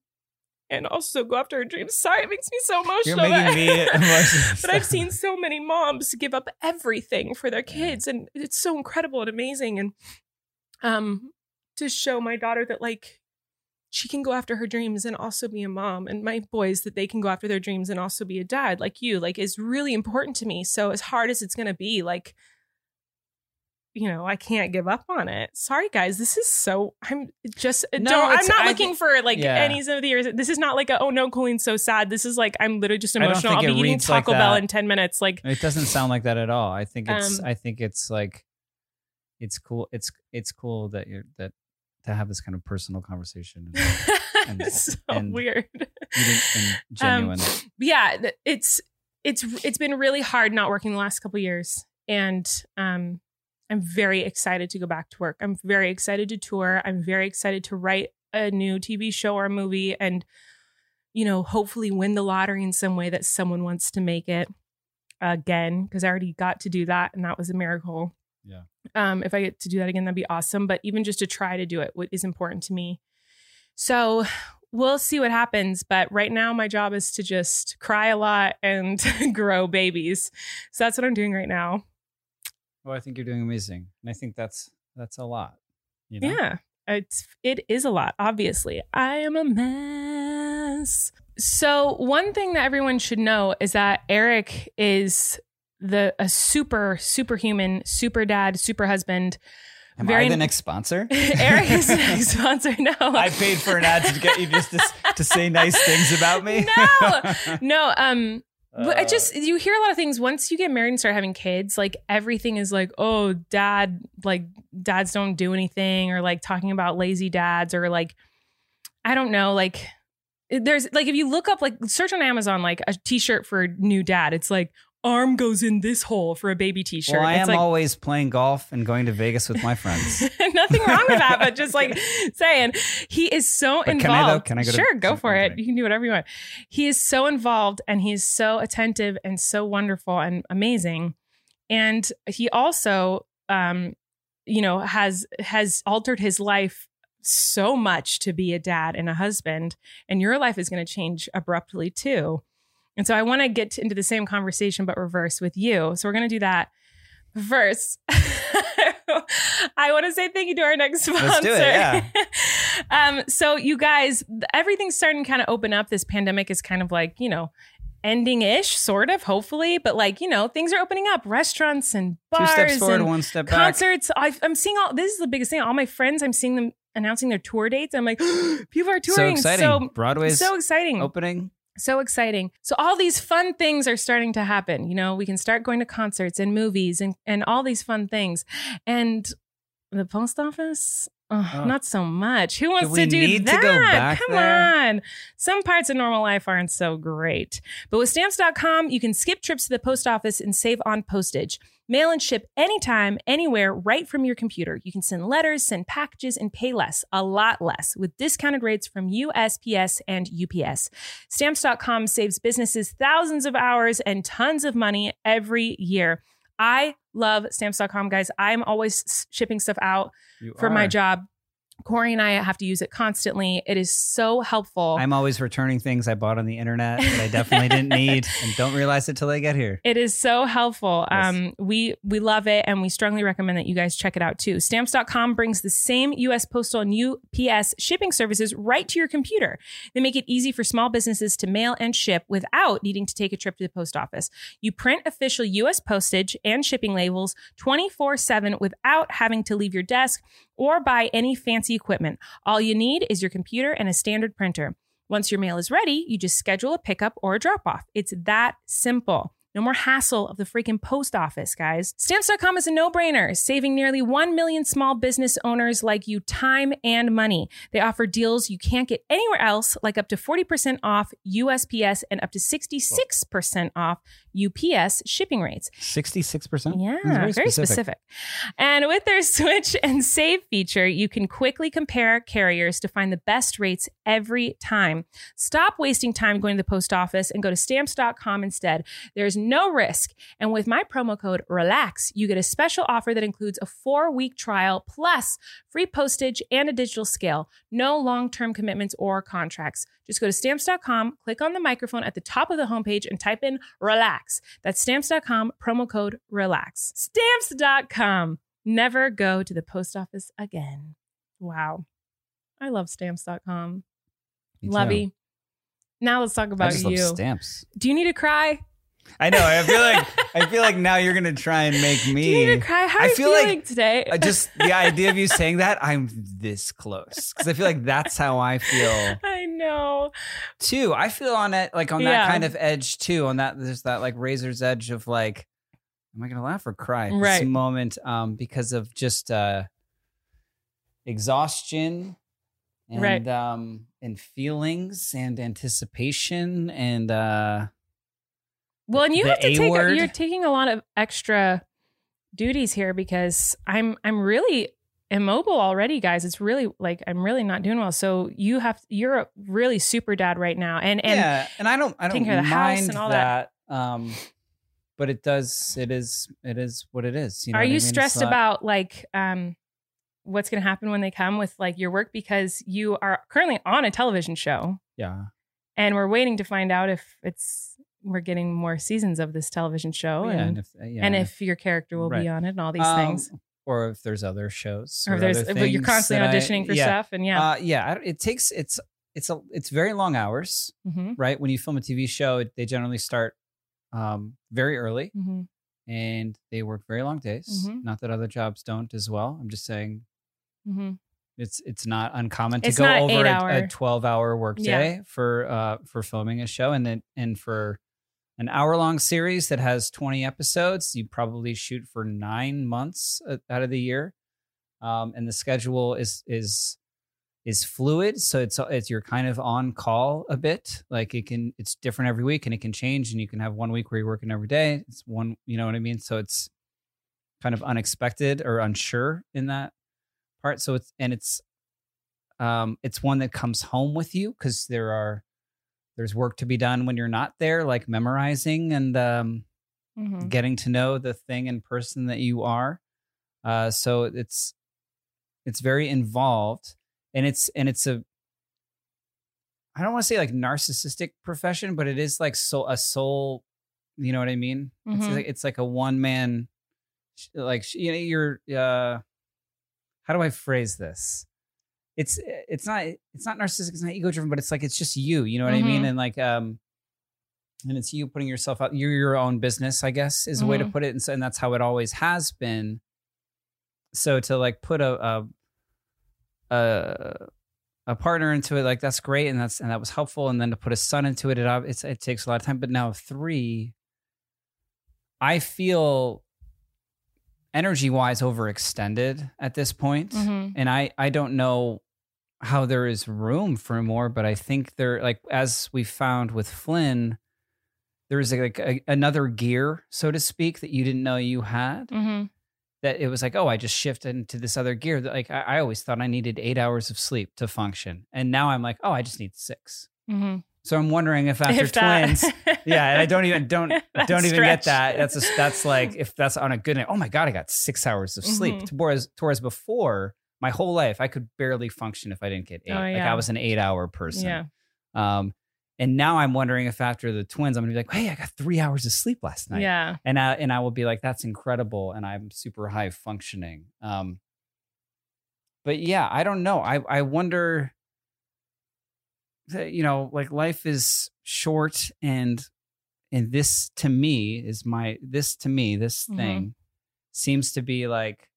B: and also go after her dreams. Sorry, it makes me so emotional.
E: You're making me emotional.
B: but I've seen so many moms give up everything for their kids, and it's so incredible and amazing. And um, to show my daughter that like she can go after her dreams and also be a mom, and my boys that they can go after their dreams and also be a dad, like you, like is really important to me. So as hard as it's gonna be, like you know, I can't give up on it. Sorry, guys. This is so. I'm just.
C: No,
B: don't, I'm not
C: I
B: looking for like
C: Yeah.
B: any of the years. This is not like a oh no, Colleen's so sad. This is like I'm literally just emotional. I'll be eating
C: reads like
B: Taco Bell in ten minutes. Like
C: It doesn't sound like that at all. I think it's
B: Um,
C: I think it's like it's cool. It's it's cool that you're that to have this kind of personal conversation and, and-
B: it's so
C: and-
B: weird.
C: and genuine.
B: But yeah, it's it's it's been really hard not working the last couple years, and um, I'm very excited to go back to work. I'm very excited to tour. I'm very excited to write a new TV show or a movie, and you know, hopefully win the lottery in some way that someone wants to make it again because I already got to do that, and that was a miracle.
C: Yeah.
B: Um, if I get to do that again, that'd be awesome. But even just to try to do it, what is important to me. So we'll see what happens. But right now, my job is to just cry a lot and grow babies. So that's what I'm doing right now.
C: well, I think you're doing amazing, and I think that's that's a lot. You know?
B: Yeah, it's it is a lot. Obviously, I am a mess. So one thing that everyone should know is that Erik is the a super superhuman, super dad, super husband.
E: Am
B: Very-
E: I the next sponsor?
B: Erik is the next sponsor. No,
E: I paid for an ad to get you just to, to say nice things about me.
B: No. no. Um, But I
E: Uh,
B: just you hear a lot of things once you get married and start having kids, like everything is like, oh, dad, like dads don't do anything, or like talking about lazy dads, or like I don't know, like there's like if you look up like search on Amazon like a t-shirt for new dad, it's like arm goes in this hole for a baby t-shirt.
C: Well, I
B: it's
C: am
B: like
C: always playing golf and going to Vegas with my friends.
B: nothing wrong with that, but just like saying he is so
C: But can
B: involved.
C: I, though? Can I go to-
B: Sure, go for it. You can do whatever you want. He is so involved and he's so attentive and so wonderful and amazing. And he also um, you know, has has altered his life so much to be a dad and a husband, and your life is going to change abruptly too. And so I want to get into the same conversation but reverse with you. So we're going to do that first. I want to say thank you to our next sponsor.
E: Let's do it, yeah.
B: um, so you guys, everything's starting to kind of open up. This pandemic is kind of like, you know, ending ish, sort of, hopefully. But like, you know, things are opening up. Restaurants and
C: Two
B: bars
C: steps forward,
B: and
C: one step back.
B: concerts. I'm seeing all this is the biggest thing. All my friends, I'm seeing them announcing their tour dates. I'm like, people are touring.
C: So exciting.
B: So,
C: Broadway's
B: so exciting.
C: opening.
B: So exciting. So all these fun things are starting to happen. You know, we can start going to concerts and movies and, and all these fun things. And the post office,
C: Oh.
B: not so much. Who wants
C: we
B: to do
C: need to
B: that?
C: go back
B: Come
C: there?
B: on. Some parts of normal life aren't so great. But with stamps.com, you can skip trips to the post office and save on postage. Mail and ship anytime, anywhere, right from your computer. You can send letters, send packages, and pay less, a lot less, with discounted rates from USPS and UPS. Stamps.com saves businesses thousands of hours and tons of money every year. I love stamps.com, guys. I'm always shipping stuff out
C: You
B: for my job. Corey and I have to use it constantly. It is so helpful.
C: I'm always returning things I bought on the internet that I definitely didn't need and don't realize it till they get here.
B: It is so helpful.
C: Yes.
B: Um, we we love it, and we strongly recommend that you guys check it out too. Stamps.com brings the same U.S. Postal and UPS shipping services right to your computer. They make it easy for small businesses to mail and ship without needing to take a trip to the post office. You print official U.S. postage and shipping labels 24 7 without having to leave your desk or buy any fancy equipment. All you need is your computer and a standard printer. Once your mail is ready, you just schedule a pickup or a drop off. It's that simple. No more hassle of the freaking post office, guys. Stamps.com is a no brainer, saving nearly 1 million small business owners like you time and money. They offer deals you can't get anywhere else, like up to 40% off USPS and up to 66% off UPS shipping rates.
C: 66%?
B: Yeah,
C: That's
B: very, specific. And with their switch and save feature, you can quickly compare carriers to find the best rates every time. Stop wasting time going to the post office and go to stamps.com instead. There's no risk. And with my promo code RELAX, you get a special offer that includes a four week trial plus free postage and a digital scale. No long term commitments or contracts. Just go to stamps.com, click on the microphone at the top of the homepage, and type in RELAX. That's stamps.com, promo code RELAX. Stamps.com. Never go to the post office again. Wow. I love stamps.com. Lovey. Now let's talk about you.
C: love stamps.
B: Do you need to cry?
C: I know. I feel like I feel like now you're gonna try and make
B: Do you
C: me.
B: need to cry? How are
C: I
B: you
C: feel like
B: feeling today?
C: I just the idea of you saying that I'm this close because I feel like that's how I feel
B: I know.
C: too. I feel on it like on that kind of edge too. On that there's that like razor's edge of like, am I gonna laugh or cry at
B: Right.
C: this moment? Um, because of just uh, exhaustion and
B: Right.
C: um and feelings and anticipation and uh
B: Well, and you have to
C: A
B: take
C: word.
B: you're taking a lot of extra duties here because I'm I'm really immobile already, guys. It's really like I'm really not doing well. So you have you're a really super dad right now. And and
C: yeah, and I don't I don't
B: care the house
C: mind
B: and all
C: that.
B: that.
C: Um, but it does it is it is what it is. You know
B: are
C: what I
B: you
C: mean?
B: Stressed
C: not-
B: about like um what's going to happen when they come with like your work because you are currently on a television show
C: Yeah,
B: and we're waiting to find out if it's we're getting more seasons of this television show
C: yeah,
B: and,
C: and if yeah,
B: and if your character will be on it and all these
C: um,
B: things
C: or if there's other shows,
B: or if there's but you're constantly
C: that I-
B: auditioning for
C: yeah.
B: stuff and yeah
C: Uh, yeah, it takes it's it's a it's very long hours,
B: hmm
C: right? When you film a TV show, it, they generally start um very early
B: hmm
C: and they work very long days.
B: Mhm.
C: Not that other jobs don't as well. I'm just saying
B: hmm
C: it's it's not uncommon to
B: It's
C: go over a, a 12 hour workday
B: Yeah.
C: for uh for filming a show and then and for an hour long series that has 20 episodes. You probably shoot for nine months uh, out of the year. Um and the schedule is is is fluid so it's it's you're kind of on call a bit. Like it can it's different every week and it can change and you can have one week where you're working every day. It's one you know what i mean? So it's kind of unexpected or unsure in that part. So it's and it's um it's one that comes home with you because there are there's work to be done when you're not there like memorizing and um
B: hmm
C: getting to know the thing and person that you are. Uh so it's it's very involved and it's and it's a i don't want to say like narcissistic profession but it is like so a soul you know what i mean? It's
B: Mhm.
C: like it's like a one man like you know you're uh how do i phrase this it's it's not it's not narcissistic it's not ego driven but it's like it's just you you know what i mean
B: Mhm.
C: and like um and it's you putting yourself out you're your own business i guess is a way to
B: Mhm.
C: put it and, so, and that's how it always has been so to like put a a a, a partner into it like that's great and that's and that was helpful and then to put a son into it it it takes a lot of time but now three i feel energy wise overextended at this point
B: hmm
C: and I I don't know how there is room for more, but I think there like as we found with Flynn, there is like a, another gear, so to speak, that you didn't know you had.
B: hmm
C: That it was like, oh, I just shifted into this other gear. That like I, I always thought I needed eight hours of sleep to function, and now I'm like, oh, I just need six.
B: hmm
C: So I'm wondering if after twins, yeah, and I don't even don't don't even get that. That's a, that's like if that's on a good night. Oh my god, I got six hours of sleep.
B: Mhm.
C: Whereas whereas before my whole life I could barely function if I didn't get eight.
B: Oh,
C: Like. I was an eight hour person.
B: Yeah.
C: Um, and now I'm wondering if after the twins I'm gonna be like, hey, I got three hours of sleep last night.
B: Yeah.
C: And I and I will be like, that's incredible, and I'm super high functioning. Um, but yeah, I don't know. I I wonder. You know, like life is short, and and this to me is my this to me this
B: Mhm.
C: thing seems to be like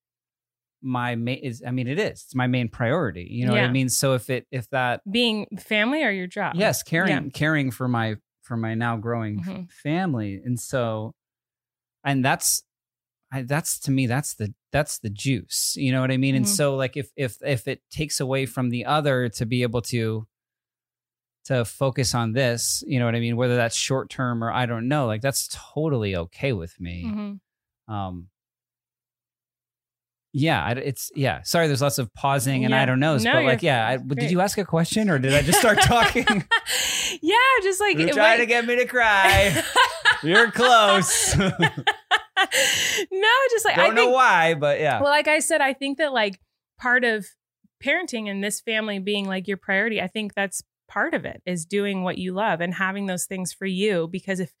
C: my main is I mean it is it's my main priority. You know what I mean? So if it if that
B: Being family or your job?
C: yes caring
B: Yeah.
C: caring for my for my now growing
B: Mhm.
C: family and so and that's I, that's to me that's the that's the juice you know what i mean and
B: Mhm.
C: so like if if if it takes away from the other to be able to to focus on this you know what i mean whether that's short term or i don't know like that's totally okay with me
B: Mhm.
C: um yeah it's yeah sorry there's lots of pausing and
B: Yeah.
C: i don't know
B: No,
C: but like yeah I, did you ask a question or did i just start talking
B: yeah, just like
C: You're trying
B: went-
C: to get me to cry. You're close.
B: no, just like I
C: Don't know
B: think,
C: why, but yeah.
B: well, like I said, I think that like part of parenting and this family being like your priority, I think that's part of it is doing what you love and having those things for you. Because if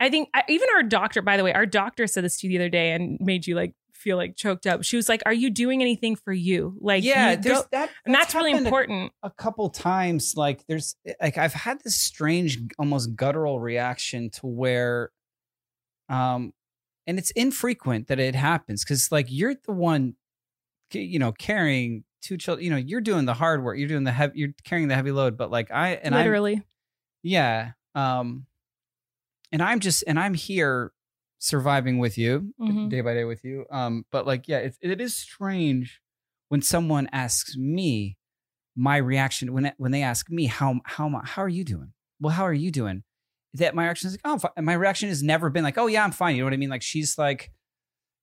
B: I think even our doctor, by the way, our doctor said this to you the other day and made you like feel like choked up. She was like, "Are you doing anything for you?" Like,
C: yeah,
B: you
C: that,
B: and that's really
C: happened a-
B: important.
C: a couple times like there's like i've had this strange almost guttural reaction to where um and it's infrequent that it happens because like you're the one you know carrying two children you know you're doing the hard work you're doing the heavy you're carrying the heavy load but like i and i
B: Literally,
C: yeah um and i'm just and i'm here surviving with you
B: Mhm.
C: day by day with you um but like yeah it, it is strange when someone asks me my reaction when when they ask me how how how are you doing? Well how are you doing? that my reaction is like oh I'm fi-" my reaction has never been like oh yeah i'm fine you know what i mean? Like she's like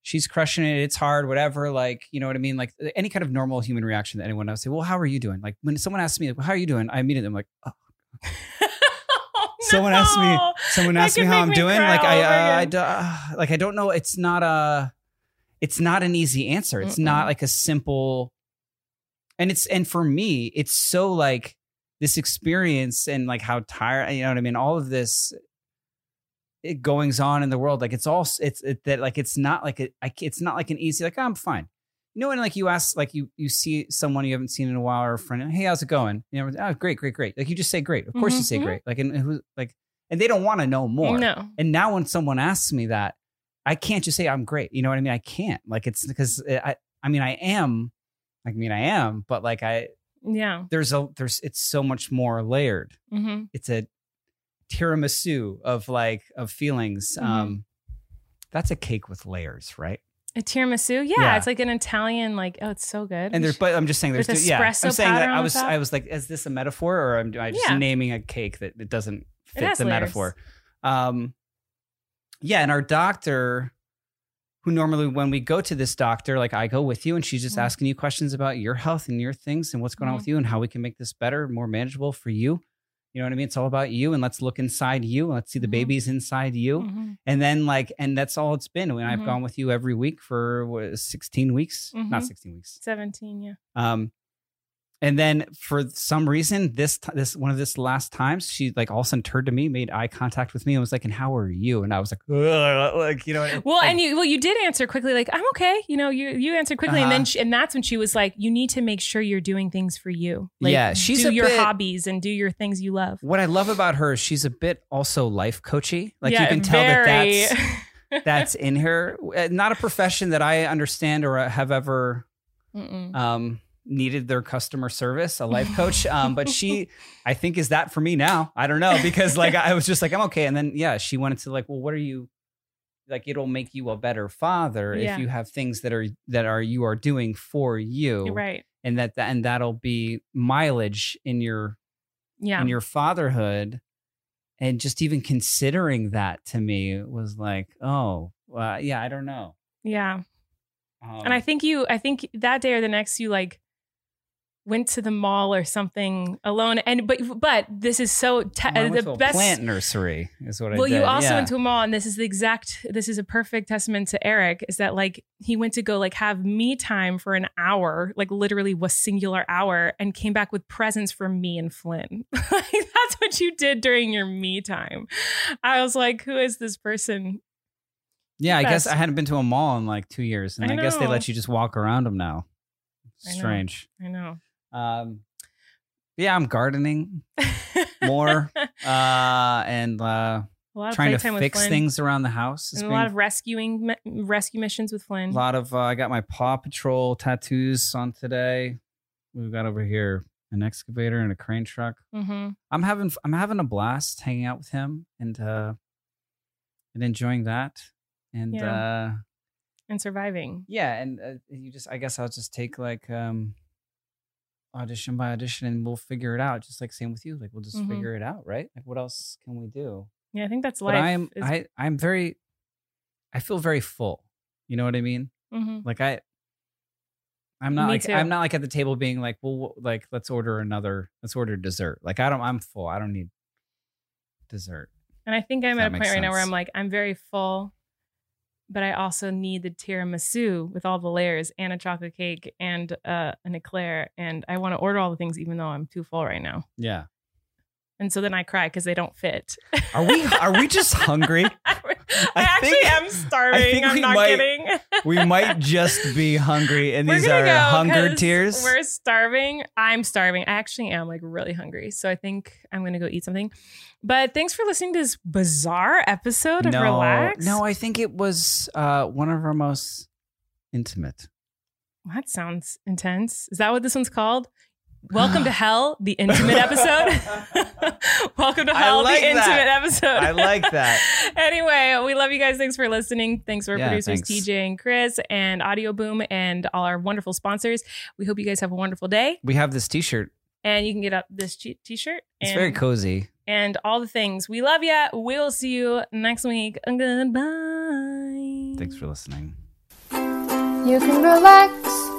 C: she's crushing it it's hard whatever like you know what i mean? Like any kind of normal human reaction that anyone else say well how are you doing? Like when someone asks me like, well, how are you doing? I immediately am like oh someone asked me someone
B: That
C: asked me how i'm
B: me
C: doing like i uh, I uh, like i don't know it's not a it's not an easy answer. It's not
B: Mm-mm.
C: like a simple and it's and for me it's so like this experience and like how tired you know what i mean? All of this goings on in the world like it's all it's it, that like it's not like a, I, it's not like an easy like oh, i'm fine you know when like you ask like you you see someone you haven't seen in a while or a friend hey how's it going you know oh great great great like you just say great of course you
B: Mhm,
C: say
B: mhm.
C: great like and who like and they don't want to know more
B: No.
C: and now when someone asks me that, I can't just say I'm great. You know what I mean? I can't. Like it's because I I mean I am. I mean I am, but like I
B: Yeah.
C: there's a there's it's so much more layered.
B: hmm
C: It's a tiramisu of like of feelings.
B: Mhm.
C: Um that's a cake with layers, right?
B: A tiramisu. Yeah,
C: Yeah.
B: It's like an Italian. Like, oh, it's so good.
C: And there's but I'm just saying there's
B: With
C: yeah. I'm saying that I was? I was like is this a metaphor or am I just
B: Yeah.
C: naming a cake that it doesn't fit
B: has
C: the
B: layers.
C: metaphor? Um yeah, and our doctor who normally when we go to this doctor, like I go with you and she's just
B: Mhm.
C: asking you questions about your health and your things and what's going on
B: Mhm.
C: with you and how we can make this better, more manageable for you. You know what I mean? It's all about you and let's look inside you let's see the
B: Mhm.
C: babies inside you.
B: Mhm.
C: And then like and that's all it's been. When I've
B: Mhm.
C: gone with you every week for what, 16 weeks, not
B: Mhm.
C: 16 weeks.
B: 17, yeah.
C: Um, and then for some reason, this this one of this last times, she like all of a sudden turned to me, made eye contact with me, and was like, "And how are you?" And I was like, like you know,
B: Well,
C: like,
B: and you well, you did answer quickly, like I'm okay. You know, you you answered quickly, and then
C: Uh-huh.
B: she, and that's when she was like, you need to make sure you're doing things for you. Like,
C: Yeah, she's
B: do your
C: bit-
B: hobbies and do your things you love.
C: what I love about her is she's a bit also life coachy. Like
B: Yeah,
C: you can tell that that's that's in her. Uh, Not a profession that I understand or have ever
B: Mm-mm.
C: um, needed their customer service, a life coach. Um, but she, I think, is that for me now. I don't know because like I was just like I'm okay, and then yeah, she went into like, well, what are you? Like it'll make you a better father
B: Yeah.
C: if you have things that are that are you are doing for you,
B: right.
C: and that and that'll be mileage in your
B: Yeah.
C: in your fatherhood. And just even considering that to me was like, oh, well, yeah, I don't know.
B: yeah.
C: Um,
B: And I think you, I think that day or the next, you like went to the mall or something alone. And but but this is so te-
C: I went
B: the
C: to a
B: best
C: plant nursery is what I
B: well,
C: did.
B: you also
C: yeah.
B: went to a mall, and this is the exact. This is a perfect testament to Erik. Is that like he went to go like have me time for an hour, like literally was singular hour, and came back with presents for me and Flynn. like that's what you did during your me time. I was like, who is this person?
C: Yeah, I guess I hadn't been to a mall in like two years, and
B: I
C: I, guess they let you just walk around them now.
B: I know.
C: Strange.
B: I know.
C: Um, yeah, I'm gardening more uh, and uh,
B: a lot of
C: trying to fix things around the house.
B: And a lot of rescuing rescue missions with Flynn.
C: a lot of. Uh, I got my Paw Patrol tattoos on today. We've got over here an excavator and a crane truck.
B: hmm
C: I'm having I'm having a blast hanging out with him and uh, and enjoying that. And
B: Yeah.
C: uh,
B: And surviving.
C: yeah and uh, you just i guess i'll just take like um audition by audition and we'll figure it out just like same with you like we'll just
B: Mhm.
C: figure it out right like what else can we do
B: Yeah, I think that's life.
C: but i'm
B: is-
C: i i'm very i feel very full you know what i mean
B: Mhm.
C: like i i'm not
B: Me
C: like
B: too.
C: i'm not like at the table being like well like let's order another let's order dessert like i don't i'm full i don't need dessert
B: And I think I'm at a point right now where. I'm like, I'm very full, but I also need the tiramisu with all the layers and a chocolate cake and uh, an eclair. And I want to order all the things even though I'm too full right now.
C: Yeah.
B: And so then I cry because they don't fit.
E: Are we are we just hungry?
B: I actually
E: think-
B: am starving.
E: I think
B: I'm
E: we
B: not
E: might-
B: kidding.
E: We might just be hungry, and these are hunger tears.
B: We're starving. I'm starving. I actually am like really hungry. So I think I'm gonna go eat something. But thanks for listening to this bizarre episode of
E: no,
B: Relax.
E: no, I think it was uh, one of our most intimate.
B: that sounds intense. Is that what this one's called? Welcome to Hell, the intimate episode. Welcome to Hell,
E: like
B: the intimate
E: that.
B: episode.
E: I like that.
B: anyway, we love you guys. Thanks for listening. Thanks for our
E: Yeah,
B: producers,
E: thanks.
B: TJ and Chris, and Audioboom, and all our wonderful sponsors. We hope you guys have a wonderful day.
E: We have this T-shirt.
B: And you can get up this t- shirt
E: It's very cozy.
B: and all the things. We love you. We'll see you next week. Goodbye.
E: Thanks for listening.
F: You can relax.